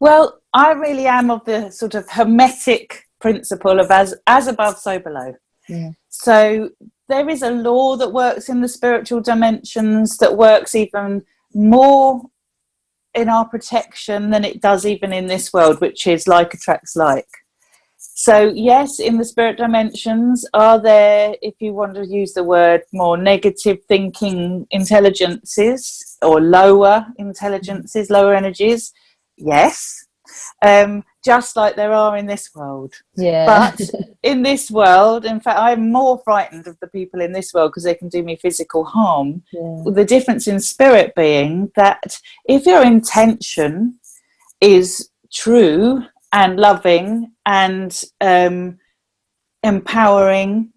Well, I really am of the sort of hermetic principle of as as above, so below. Yeah. So there is a law that works in the spiritual dimensions that works even more in our protection than it does even in this world, which is like attracts like. So, yes, in the spirit dimensions, are there, if you want to use the word more negative thinking intelligences or lower intelligences, lower energies? Yes. Um, just like there are in this world. Yeah. But in this world, in fact, I'm more frightened of the people in this world because they can do me physical harm. yeah. The difference in spirit being that if your intention is true and loving and um, empowering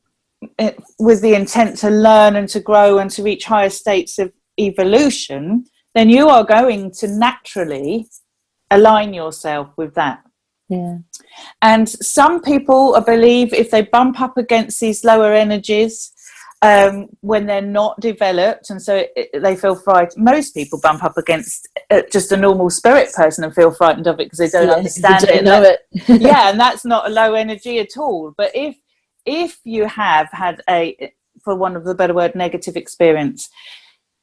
it, with the intent to learn and to grow and to reach higher states of evolution, then you are going to naturally align yourself with that. Yeah. And some people, I believe, if they bump up against these lower energies um, when they're not developed, and so it, they feel frightened. Most people bump up against uh, just a normal spirit person and feel frightened of it because they don't Yeah, understand it. don't know it. yeah, and that's not a low energy at all. But if if you have had a, for one of the better word, negative experience,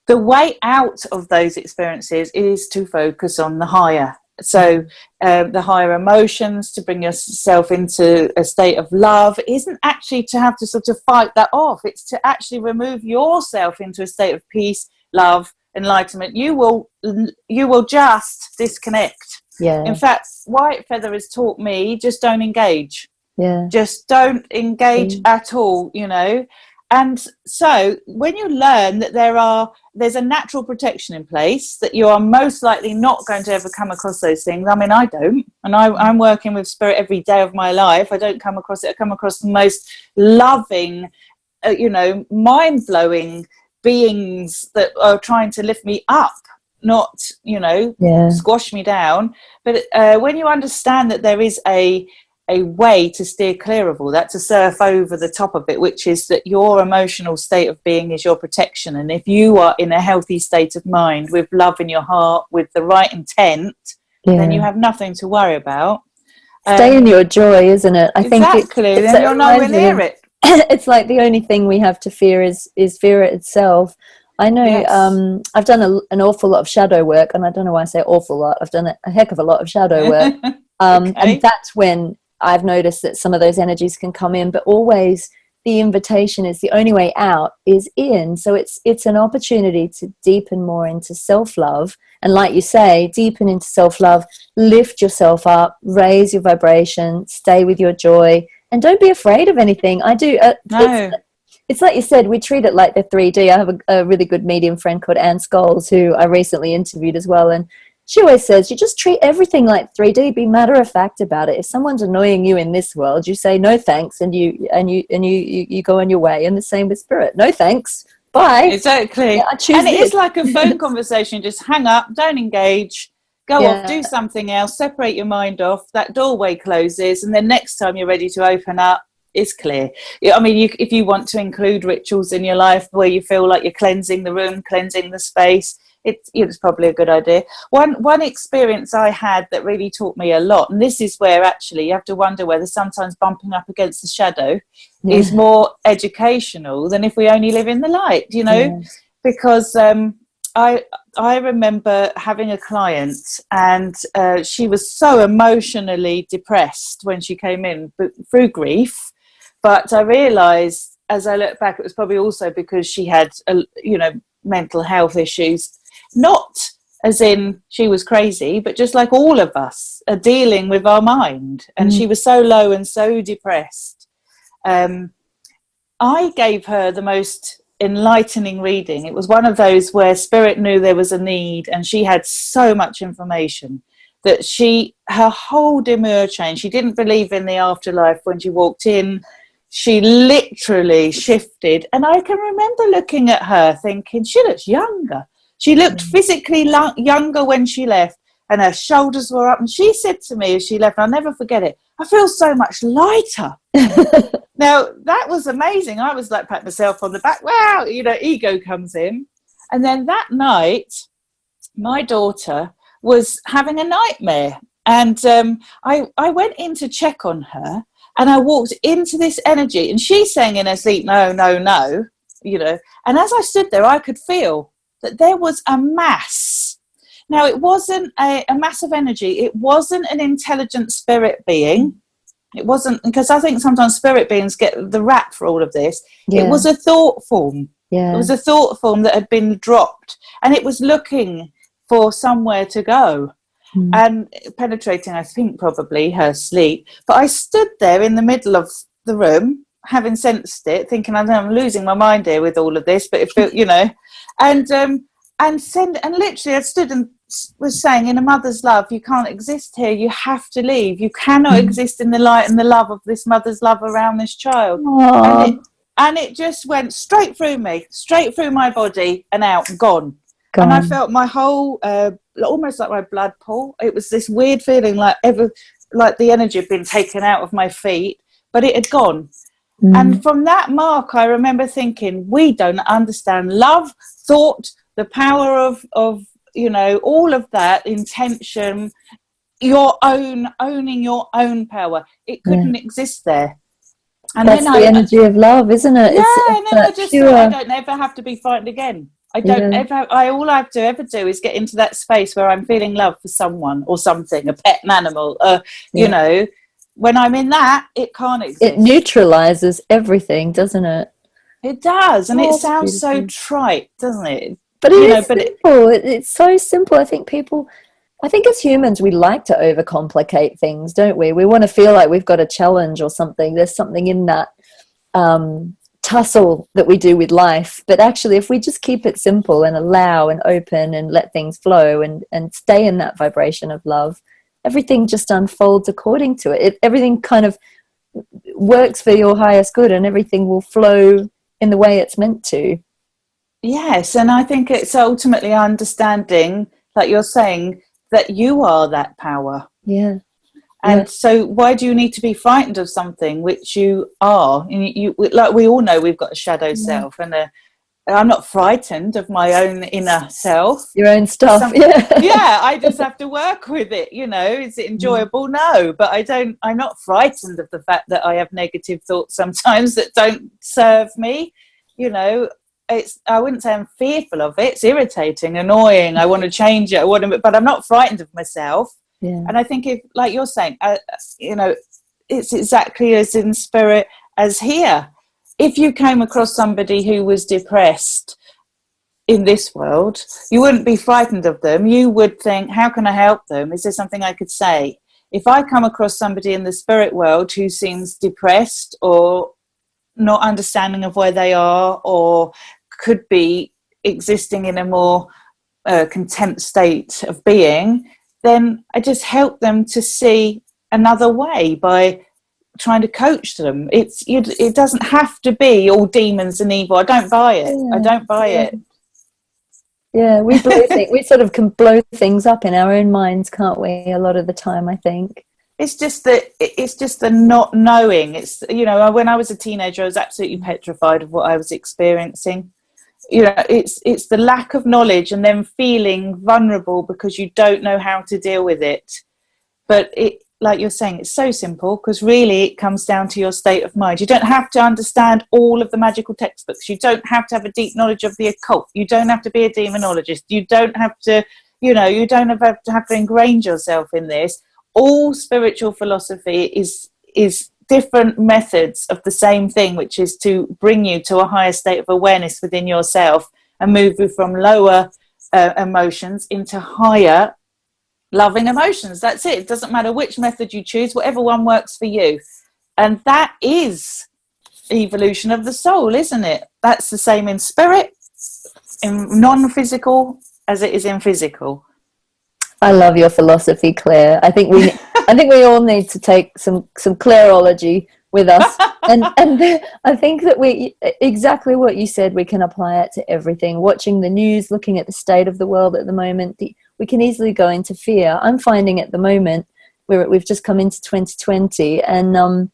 the way out of those experiences is to focus on the higher. So um, the higher emotions to bring yourself into a state of love isn't actually to have to sort of fight that off. It's to actually remove yourself into a state of peace, love, enlightenment. You will you will just disconnect. Yeah. In fact, White Feather has taught me just don't engage Yeah. just don't engage Mm. at all you know and so when you learn that there are there's a natural protection in place that you are most likely not going to ever come across those things i mean i don't and I, i'm working with spirit every day of my life i don't come across it i come across the most loving uh, you know mind-blowing beings that are trying to lift me up not you know Yeah. squash me down. But uh, when you understand that there is a a way to steer clear of all that, to surf over the top of it, which is that your emotional state of being is your protection. And if you are in a healthy state of mind, with love in your heart, with the right intent, yeah. then you have nothing to worry about. Stay Um, in your joy, isn't it? I think it- exactly. it's- then you're nowhere near it. it's like the only thing we have to fear is is fear itself. I know Yes. um, I've done a, an awful lot of shadow work, and I don't know why I say awful lot. I've done a, a heck of a lot of shadow work, um, Okay. and that's when I've noticed that some of those energies can come in. But always, the invitation is the only way out is in. So it's it's an opportunity to deepen more into self love, and like you say, deepen into self love, lift yourself up, raise your vibration, stay with your joy, and don't be afraid of anything. I do. Uh, it's- No. it's like you said, we treat it like the 3D. I have a, a really good medium friend called Anne Scholes who I recently interviewed as well. And she always says, you just treat everything like 3D. Be matter of fact about it. If someone's annoying you in this world, you say no thanks, and you and you and you you, you go on your way. And the same with spirit. No thanks. Bye. Exactly. Yeah, and it this. is like a phone conversation. Just hang up, don't engage, go Yeah. off, do something else, separate your mind off. That doorway closes, and then next time you're ready to open up, is clear. Yeah, I mean, you, if you want to include rituals in your life where you feel like you're cleansing the room, cleansing the space, it's, it's probably a good idea. One one experience I had that really taught me a lot, and this is where actually you have to wonder whether sometimes bumping up against the shadow Yeah. is more educational than if we only live in the light. You know, Yeah. because um, I I remember having a client and uh, she was so emotionally depressed when she came in through grief. But I realised as I look back, it was probably also because she had uh, you know mental health issues, not as in she was crazy, but just like all of us are dealing with our mind, and Mm. she was so low and so depressed. Um, I gave her the most enlightening reading. It was one of those where spirit knew there was a need and she had so much information that she her whole demure changed. She didn't believe in the afterlife when she walked in. She literally shifted and I can remember looking at her thinking she looks younger. She looked physically lo- younger when she left and her shoulders were up and she said to me as she left, I'll never forget it, I feel so much lighter. now that was amazing. I was like pat myself on the back. Wow, you know, ego comes in. And then that night, my daughter was having a nightmare. And um, I, I went in to check on her and I walked into this energy and she's saying in her sleep, no, no, no, you know. And as I stood there, I could feel that there was a mass. Now, it wasn't a, a mass of energy, it wasn't an intelligent spirit being. It wasn't because I think sometimes spirit beings get the rap for all of this. Yeah. It was a thought form. yeah It was a thought form that had been dropped and it was looking for somewhere to go Mm. and penetrating, I think, probably her sleep. But I stood there in the middle of the room, having sensed it, thinking, I'm losing my mind here with all of this, but it felt, you know, and um, and send and literally I stood and was saying, in a mother's love, you can't exist here. You have to leave. You cannot Mm. exist in the light and the love of this mother's love around this child and it, and it just went straight through me, straight through my body and out, gone. And I felt my whole, uh, almost like my blood pull. It was this weird feeling, like ever, like the energy had been taken out of my feet, but it had gone. Mm. And from that mark, I remember thinking, we don't understand love, thought, the power of of you know all of that intention, your own owning your own power. It couldn't exist there. And That's the I, energy of love, isn't it? yeah, it's, and then I just pure- thought I don't ever have to be frightened again. I don't Yeah. ever. I all I have to ever do is get into that space where I'm feeling love for someone or something, a pet, an animal. Uh, You Yeah. know, when I'm in that, it can't exist. it neutralizes everything, doesn't it? It does, and Oh, it sounds so trite, doesn't it? But it You is know, but simple. It, it's so simple. I think people, I think as humans, we like to overcomplicate things, don't we? We want to feel like we've got a challenge or something. There's something in that um, tussle that we do with life. But actually, if we just keep it simple and allow and open and let things flow and, and stay in that vibration of love, everything just unfolds according to it. it. Everything kind of works for your highest good and everything will flow in the way it's meant to. Yes, and I think it's ultimately understanding, like you're saying, that you are that power. Yeah. And Yeah. so, why do you need to be frightened of something which you are? And you, you like we all know, we've got a shadow self, and a, I'm not frightened of my own inner self. Your own stuff. Yeah. yeah, I just have to work with it. You know, is it enjoyable? No, but I don't. I'm not frightened of the fact that I have negative thoughts sometimes that don't serve me. You know, it's. I wouldn't say I'm fearful of it. It's irritating, annoying. I want to change it. I want to, but I'm not frightened of myself. Yeah. And I think if, like you're saying, uh, you know, it's exactly as in spirit as here. If you came across somebody who was depressed in this world, you wouldn't be frightened of them. You would think, how can I help them? Is there something I could say? If I come across somebody in the spirit world who seems depressed or not understanding of where they are or could be existing in a more uh, content state of being, then I just help them to see another way by trying to coach them. It's you, it doesn't have to be all demons and evil. I don't buy it. I don't buy yeah. it. Yeah, we blow things, we sort of can blow things up in our own minds, can't we? A lot of the time, I think. It's just that it's just the not knowing. It's you know when I was a teenager, I was absolutely petrified of what I was experiencing. You know, it's it's the lack of knowledge and then feeling vulnerable because you don't know how to deal with it. But it, like you're saying, it's so simple because really it comes down to your state of mind. You don't have to understand all of the magical textbooks. You don't have to have a deep knowledge of the occult. You don't have to be a demonologist. You don't have to, you know, you don't have to have to ingrain yourself in this all spiritual philosophy is is different methods of the same thing which is to bring you to a higher state of awareness within yourself and move you from lower uh, emotions into higher loving emotions that's it it doesn't matter which method you choose whatever one works for you and that is evolution of the soul isn't it that's the same in spirit in non-physical as it is in physical I love your philosophy, Claire. I think we, I think we all need to take some some Clairology with us, and and I think that we exactly what you said. We can apply it to everything. Watching the news, looking at the state of the world at the moment, the, we can easily go into fear. I'm finding at the moment we're, we've just come into 2020 and um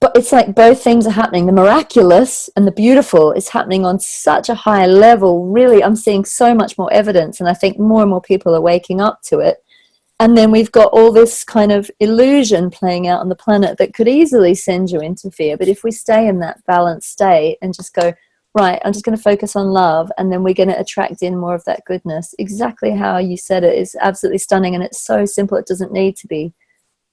but it's like both things are happening. The miraculous and the beautiful is happening on such a high level. Really i'm seeing so much more evidence and i think more and more people are waking up to it. And then we've got all this kind of illusion playing out on the planet that could easily send you into fear. But if we stay in that balanced state and just go right i'm just going to focus on love and then we're going to attract in more of that goodness exactly how you said it is absolutely stunning and it's so simple it doesn't need to be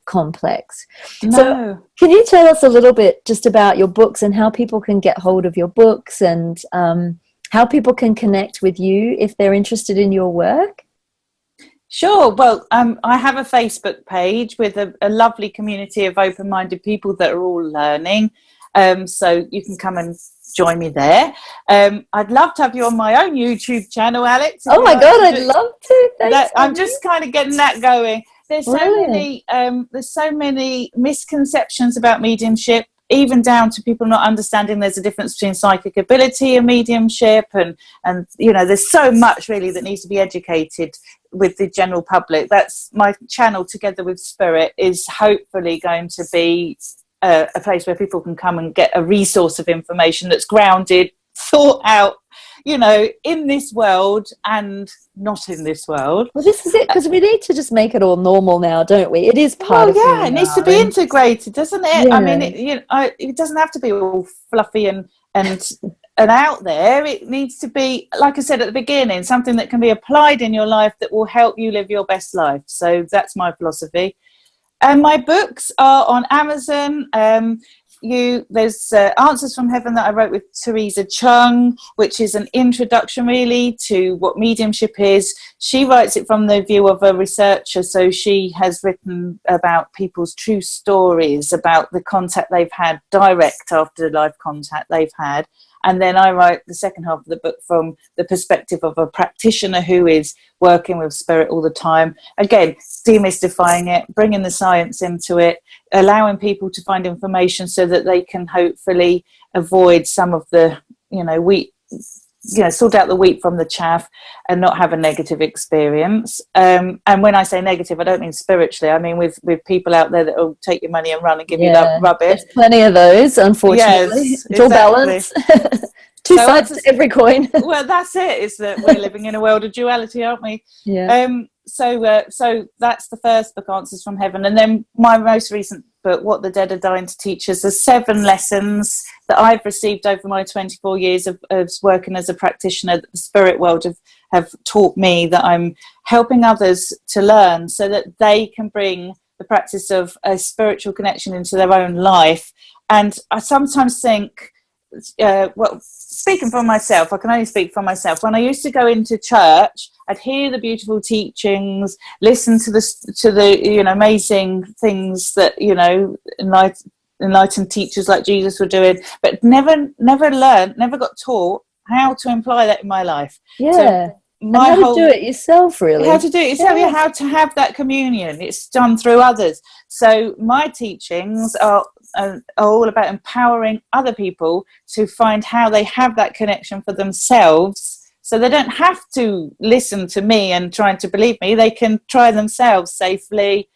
complex No. So- can you tell us a little bit just about your books and how people can get hold of your books and um, how people can connect with you if they're interested in your work? Sure. Well, um, I have a Facebook page with a, a lovely community of open minded people that are all learning. Um, so you can come and join me there. Um, I'd love to have you on my own YouTube channel, Alex. Oh my God, I'd love to. Thanks, that, I'm just kind of getting that going. There's so many um, there's so many misconceptions about mediumship, even down to people not understanding there's a difference between psychic ability and mediumship, and and you know there's so much really that needs to be educated with the general public. That's my channel together with Spirit is hopefully going to be a, a place where people can come and get a resource of information that's grounded, thought out, you know, in this world and not in this world. Well, this is it because we need to just make it all normal now, don't we? It is part Well, yeah, it needs to be integrated, doesn't it? Yeah. I mean, it, you know, it doesn't have to be all fluffy and and and out there. It needs to be, like I said at the beginning, something that can be applied in your life that will help you live your best life. So that's my philosophy. And my books are on Amazon. Um, you there's uh, Answers from Heaven that I wrote with Theresa Cheung, which is an introduction really to what mediumship is. She writes it from the view of a researcher, so she has written about people's true stories about the contact they've had direct after life contact they've had. And then I write the second half of the book from the perspective of a practitioner who is working with spirit all the time. Again, demystifying it, bringing the science into it, allowing people to find information so that they can hopefully avoid some of the, you know, wheat, you know, sort out the wheat from the chaff and not have a negative experience. Um, and when I say negative, I don't mean spiritually. I mean with with people out there that will take your money and run and give you that rubbish. There's plenty of those, unfortunately. Yes, it's all exactly. balance. Two So sides to every coin. well, that's it. Is that we're living in a world of duality, aren't we? yeah. Um, so, uh, so that's the first book, Answers from Heaven, and then my most recent book, What the Dead Are Dying to Teach Us, are seven lessons that I've received over my 24 years of, of working as a practitioner that the spirit world have, have taught me that I'm helping others to learn, so that they can bring the practice of a spiritual connection into their own life. And I sometimes think, uh, well, speaking for myself, I can only speak for myself. When I used to go into church, I'd hear the beautiful teachings, listen to the to the you know amazing things that you know enlightened, enlightened teachers like Jesus were doing, but never never learned, never got taught how to imply that in my life. yeah. and My how to whole do it yourself, really. how to do it yourself, yeah, how to have that communion. It's done through others. So my teachings are, are, all about empowering other people to find how they have that connection for themselves. So they don't have to listen to me and trying to believe me. They can try themselves safely,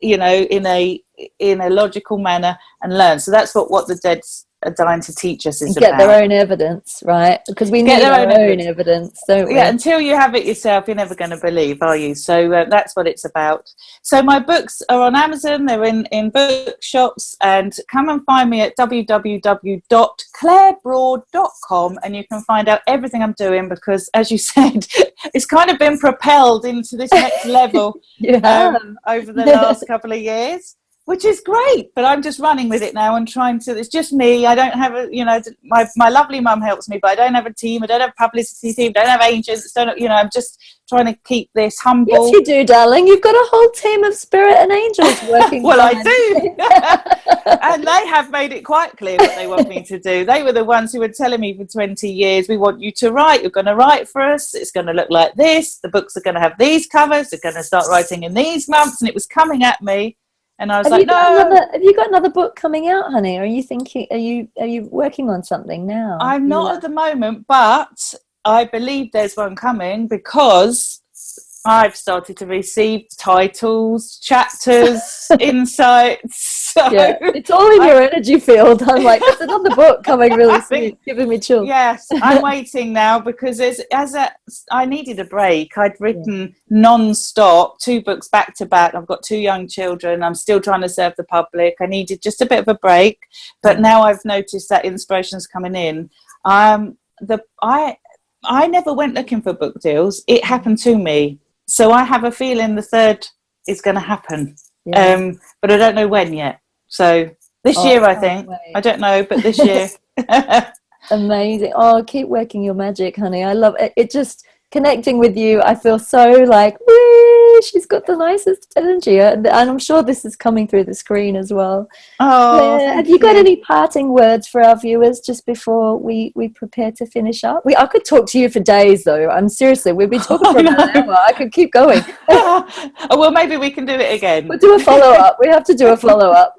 you know, in a in a logical manner and learn. So that's what what the dead are dying to teach us is get about. their own evidence, right? Because we Get need their our own own, evidence. don't we? yeah until you have it yourself you're never going to believe are you so uh, that's what it's about so my books are on amazon they're in in bookshops and come and find me at www.clairebroad.com and you can find out everything i'm doing because as you said it's kind of been propelled into this next level have. um, over the last couple of years, which is great. But I'm just running with it now and trying to. It's just me. I don't have a, you know, my my lovely mum helps me, but I don't have a team. I don't have a publicity team. I Don't have agents. Don't, you know, I'm just trying to keep this humble. Yes, you do, darling. You've got a whole team of spirit and angels working. well, I do. and they have made it quite clear what they want me to do. They were the ones who were telling me for 20 years, we want you to write, you're going to write for us, it's going to look like this, the books are going to have these covers, they're going to start writing in these months. And it was coming at me. And I was Have like, you, got no, another, have you got another book coming out, honey? Are you thinking? Are you are you working on something now? I'm not are- at the moment, but I believe there's one coming because I've started to receive titles, chapters, insights. So Yeah, it's all in your energy field. I'm like, there's another book coming really soon, giving me chills. yes, I'm waiting now because as as a I needed a break. I'd written non-stop, two books back to back. I've got two young children. I'm still trying to serve the public. I needed just a bit of a break, but now I've noticed that inspiration's coming in. Um, the I I never went looking for book deals. It happened to me. So I have a feeling the third is going to happen. Yeah. Um, but I don't know when yet. So this Oh, year, I can't think. wait. I don't know, but this year. Amazing. Oh, keep working your magic, honey. I love it. It just connecting with you. I feel so like, woo, she's got the nicest energy. And I'm sure this is coming through the screen as well. oh, Yeah. Have thank you got any parting words for our viewers just before we, we prepare to finish up? We, I could talk to you for days, though. I'm seriously, we've been oh, talking for about an hour. I could keep going. oh, well, maybe we can do it again. We'll do a follow up. We have to do a follow up.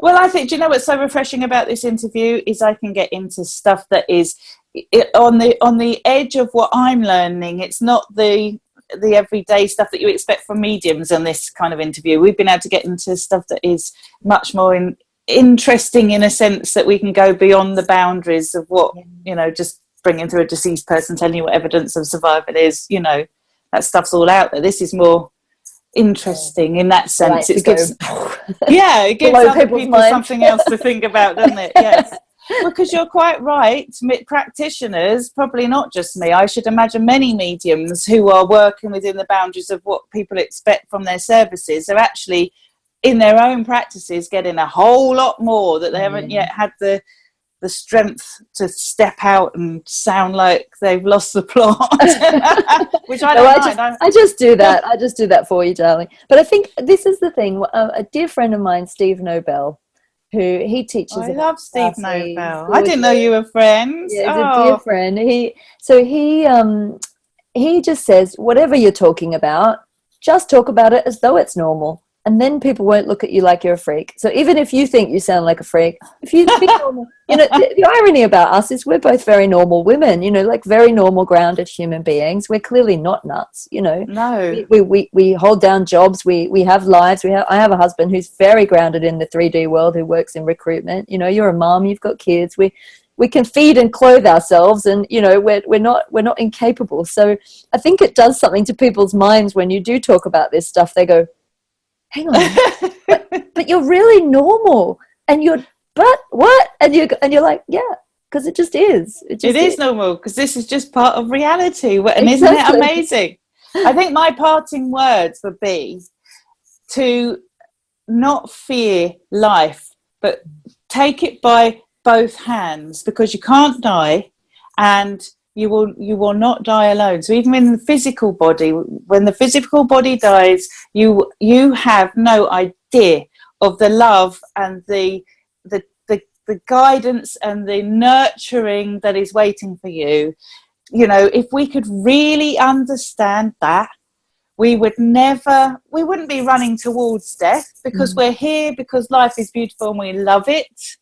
Well, I think, do you know what's so refreshing about this interview is I can get into stuff that is i- on the on the edge of what I'm learning. It's not the the everyday stuff that you expect from mediums on this kind of interview. We've been able to get into stuff that is much more in, interesting in a sense that we can go beyond the boundaries of what you know just bringing through a deceased person telling you what evidence of survival is you know that stuff's all out there this is more interesting in that sense it gives yeah it gives other people minds. something else to think about doesn't it yes because you're quite right practitioners probably not just me i should imagine many mediums who are working within the boundaries of what people expect from their services are actually in their own practices getting a whole lot more that they haven't yet mm. had the the strength to step out and sound like they've lost the plot which i don't I mind. just, I just do that. I just do that for you, darling. But I think this is the thing. A, a dear friend of mine, Steve Nobel, who he teaches. I love Steve. I didn't know you were friends. Yeah, he's oh. a dear friend. He so he um he just says whatever you're talking about, just talk about it as though it's normal. And then people won't look at you like you're a freak. So even if you think you sound like a freak, if you think normal, you know, the, the irony about us is we're both very normal women, you know, like very normal, grounded human beings. We're clearly not nuts, you know. No. we, we, we, we hold down jobs. We we have lives. We have i have a husband who's very grounded in the 3d world who works in recruitment. You know you're a mom you've got kids. We we can feed and clothe ourselves and you know we're, we're not we're not incapable. So i think it does something to people's minds when you do talk about this stuff. They go hang on but but you're really normal and you're but what and you and you're like yeah because it just is it, just it is normal because this is just part of reality. And isn't it amazing? I think my parting words would be to not fear life, but take it by both hands because you can't die and you will you will not die alone. So even in the physical body when the physical body dies you you have no idea of the love and the the the, the guidance and the nurturing that is waiting for you. You know if we could really understand that we would never we wouldn't be running towards death because mm. we're here because life is beautiful and we love it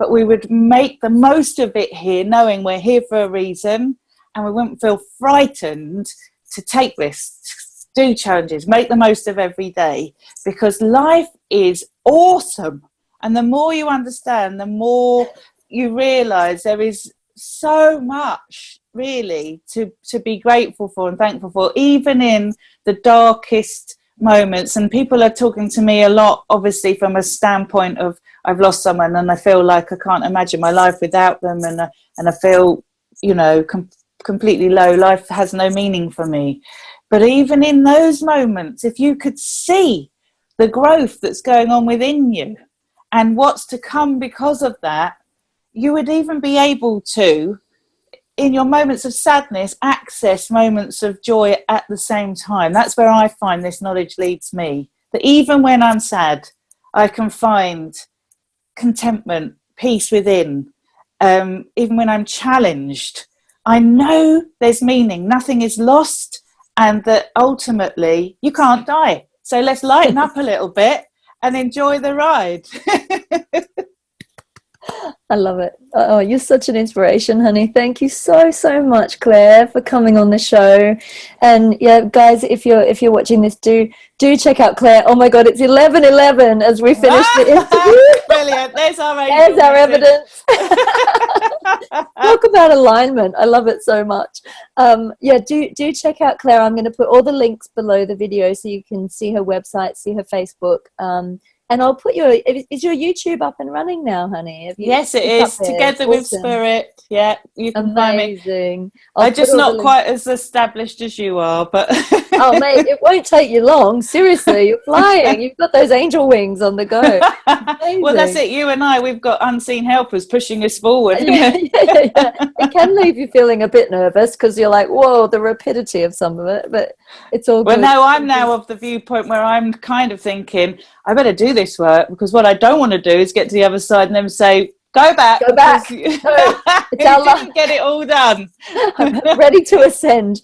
but we would make the most of it here knowing we're here for a reason and we wouldn't feel frightened to take risks do challenges make the most of every day because life is awesome. And the more you understand the more you realize there is so much really to to be grateful for and thankful for even in the darkest moments. And people are talking to me a lot obviously from a standpoint of I've lost someone and I feel like I can't imagine my life without them and I, and I feel you know com- completely low. Life has no meaning for me. But even in those moments if you could see the growth that's going on within you and what's to come because of that you would even be able to in your moments of sadness access moments of joy at the same time. That's where i find this knowledge leads me that even when i'm sad i can find contentment peace within. Um, even when i'm challenged i know there's meaning. Nothing is lost and that ultimately you can't die. So let's lighten up a little bit and enjoy the ride I love it. Oh, you're such an inspiration, honey. Thank you so so much, Claire, for coming on the show. And yeah, guys, if you're if you're watching this, do do check out Claire. Oh my God, it's eleven eleven as we finish the interview. Brilliant. There's our There's our evidence. Talk about alignment. I love it so much. Um, yeah, do do check out Claire. I'm going to put all the links below the video so you can see her website, see her Facebook. Um, and I'll put your is your YouTube up and running now, honey? Yes, it's is. Together with. Spirit. Yeah, you can find me. Amazing. I'm just the not quite as established as you are, but Oh, mate, it won't take you long. Seriously, you're flying. You've got those angel wings on the go. well, that's it. You and I, we've got unseen helpers pushing us forward. yeah, yeah, yeah, yeah. It can leave you feeling a bit nervous because you're like, whoa, the rapidity of some of it, but it's all Well, good. no, I'm now of the viewpoint where I'm kind of thinking, I better do this work because what I don't want to do is get to the other side and then say, go back. Go back. You, No, it's you our didn't get it all done. I'm ready to ascend,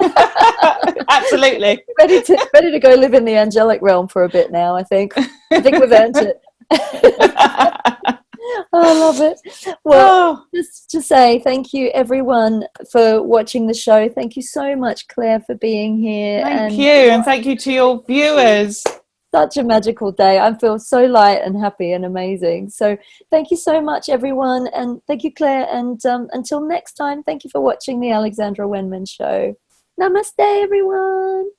Absolutely. ready to ready to go live in the angelic realm for a bit now. I think. I think we've earned it. Oh, I love it. Well, Oh, just to say thank you everyone for watching the show. Thank you so much, Claire, for being here. thank and you. And thank you to your viewers. such a magical day. I feel so light and happy and amazing. So thank you so much, everyone, and thank you, Claire. And um, until next time, thank you for watching the Alexandra Wenman Show. Namaste, everyone.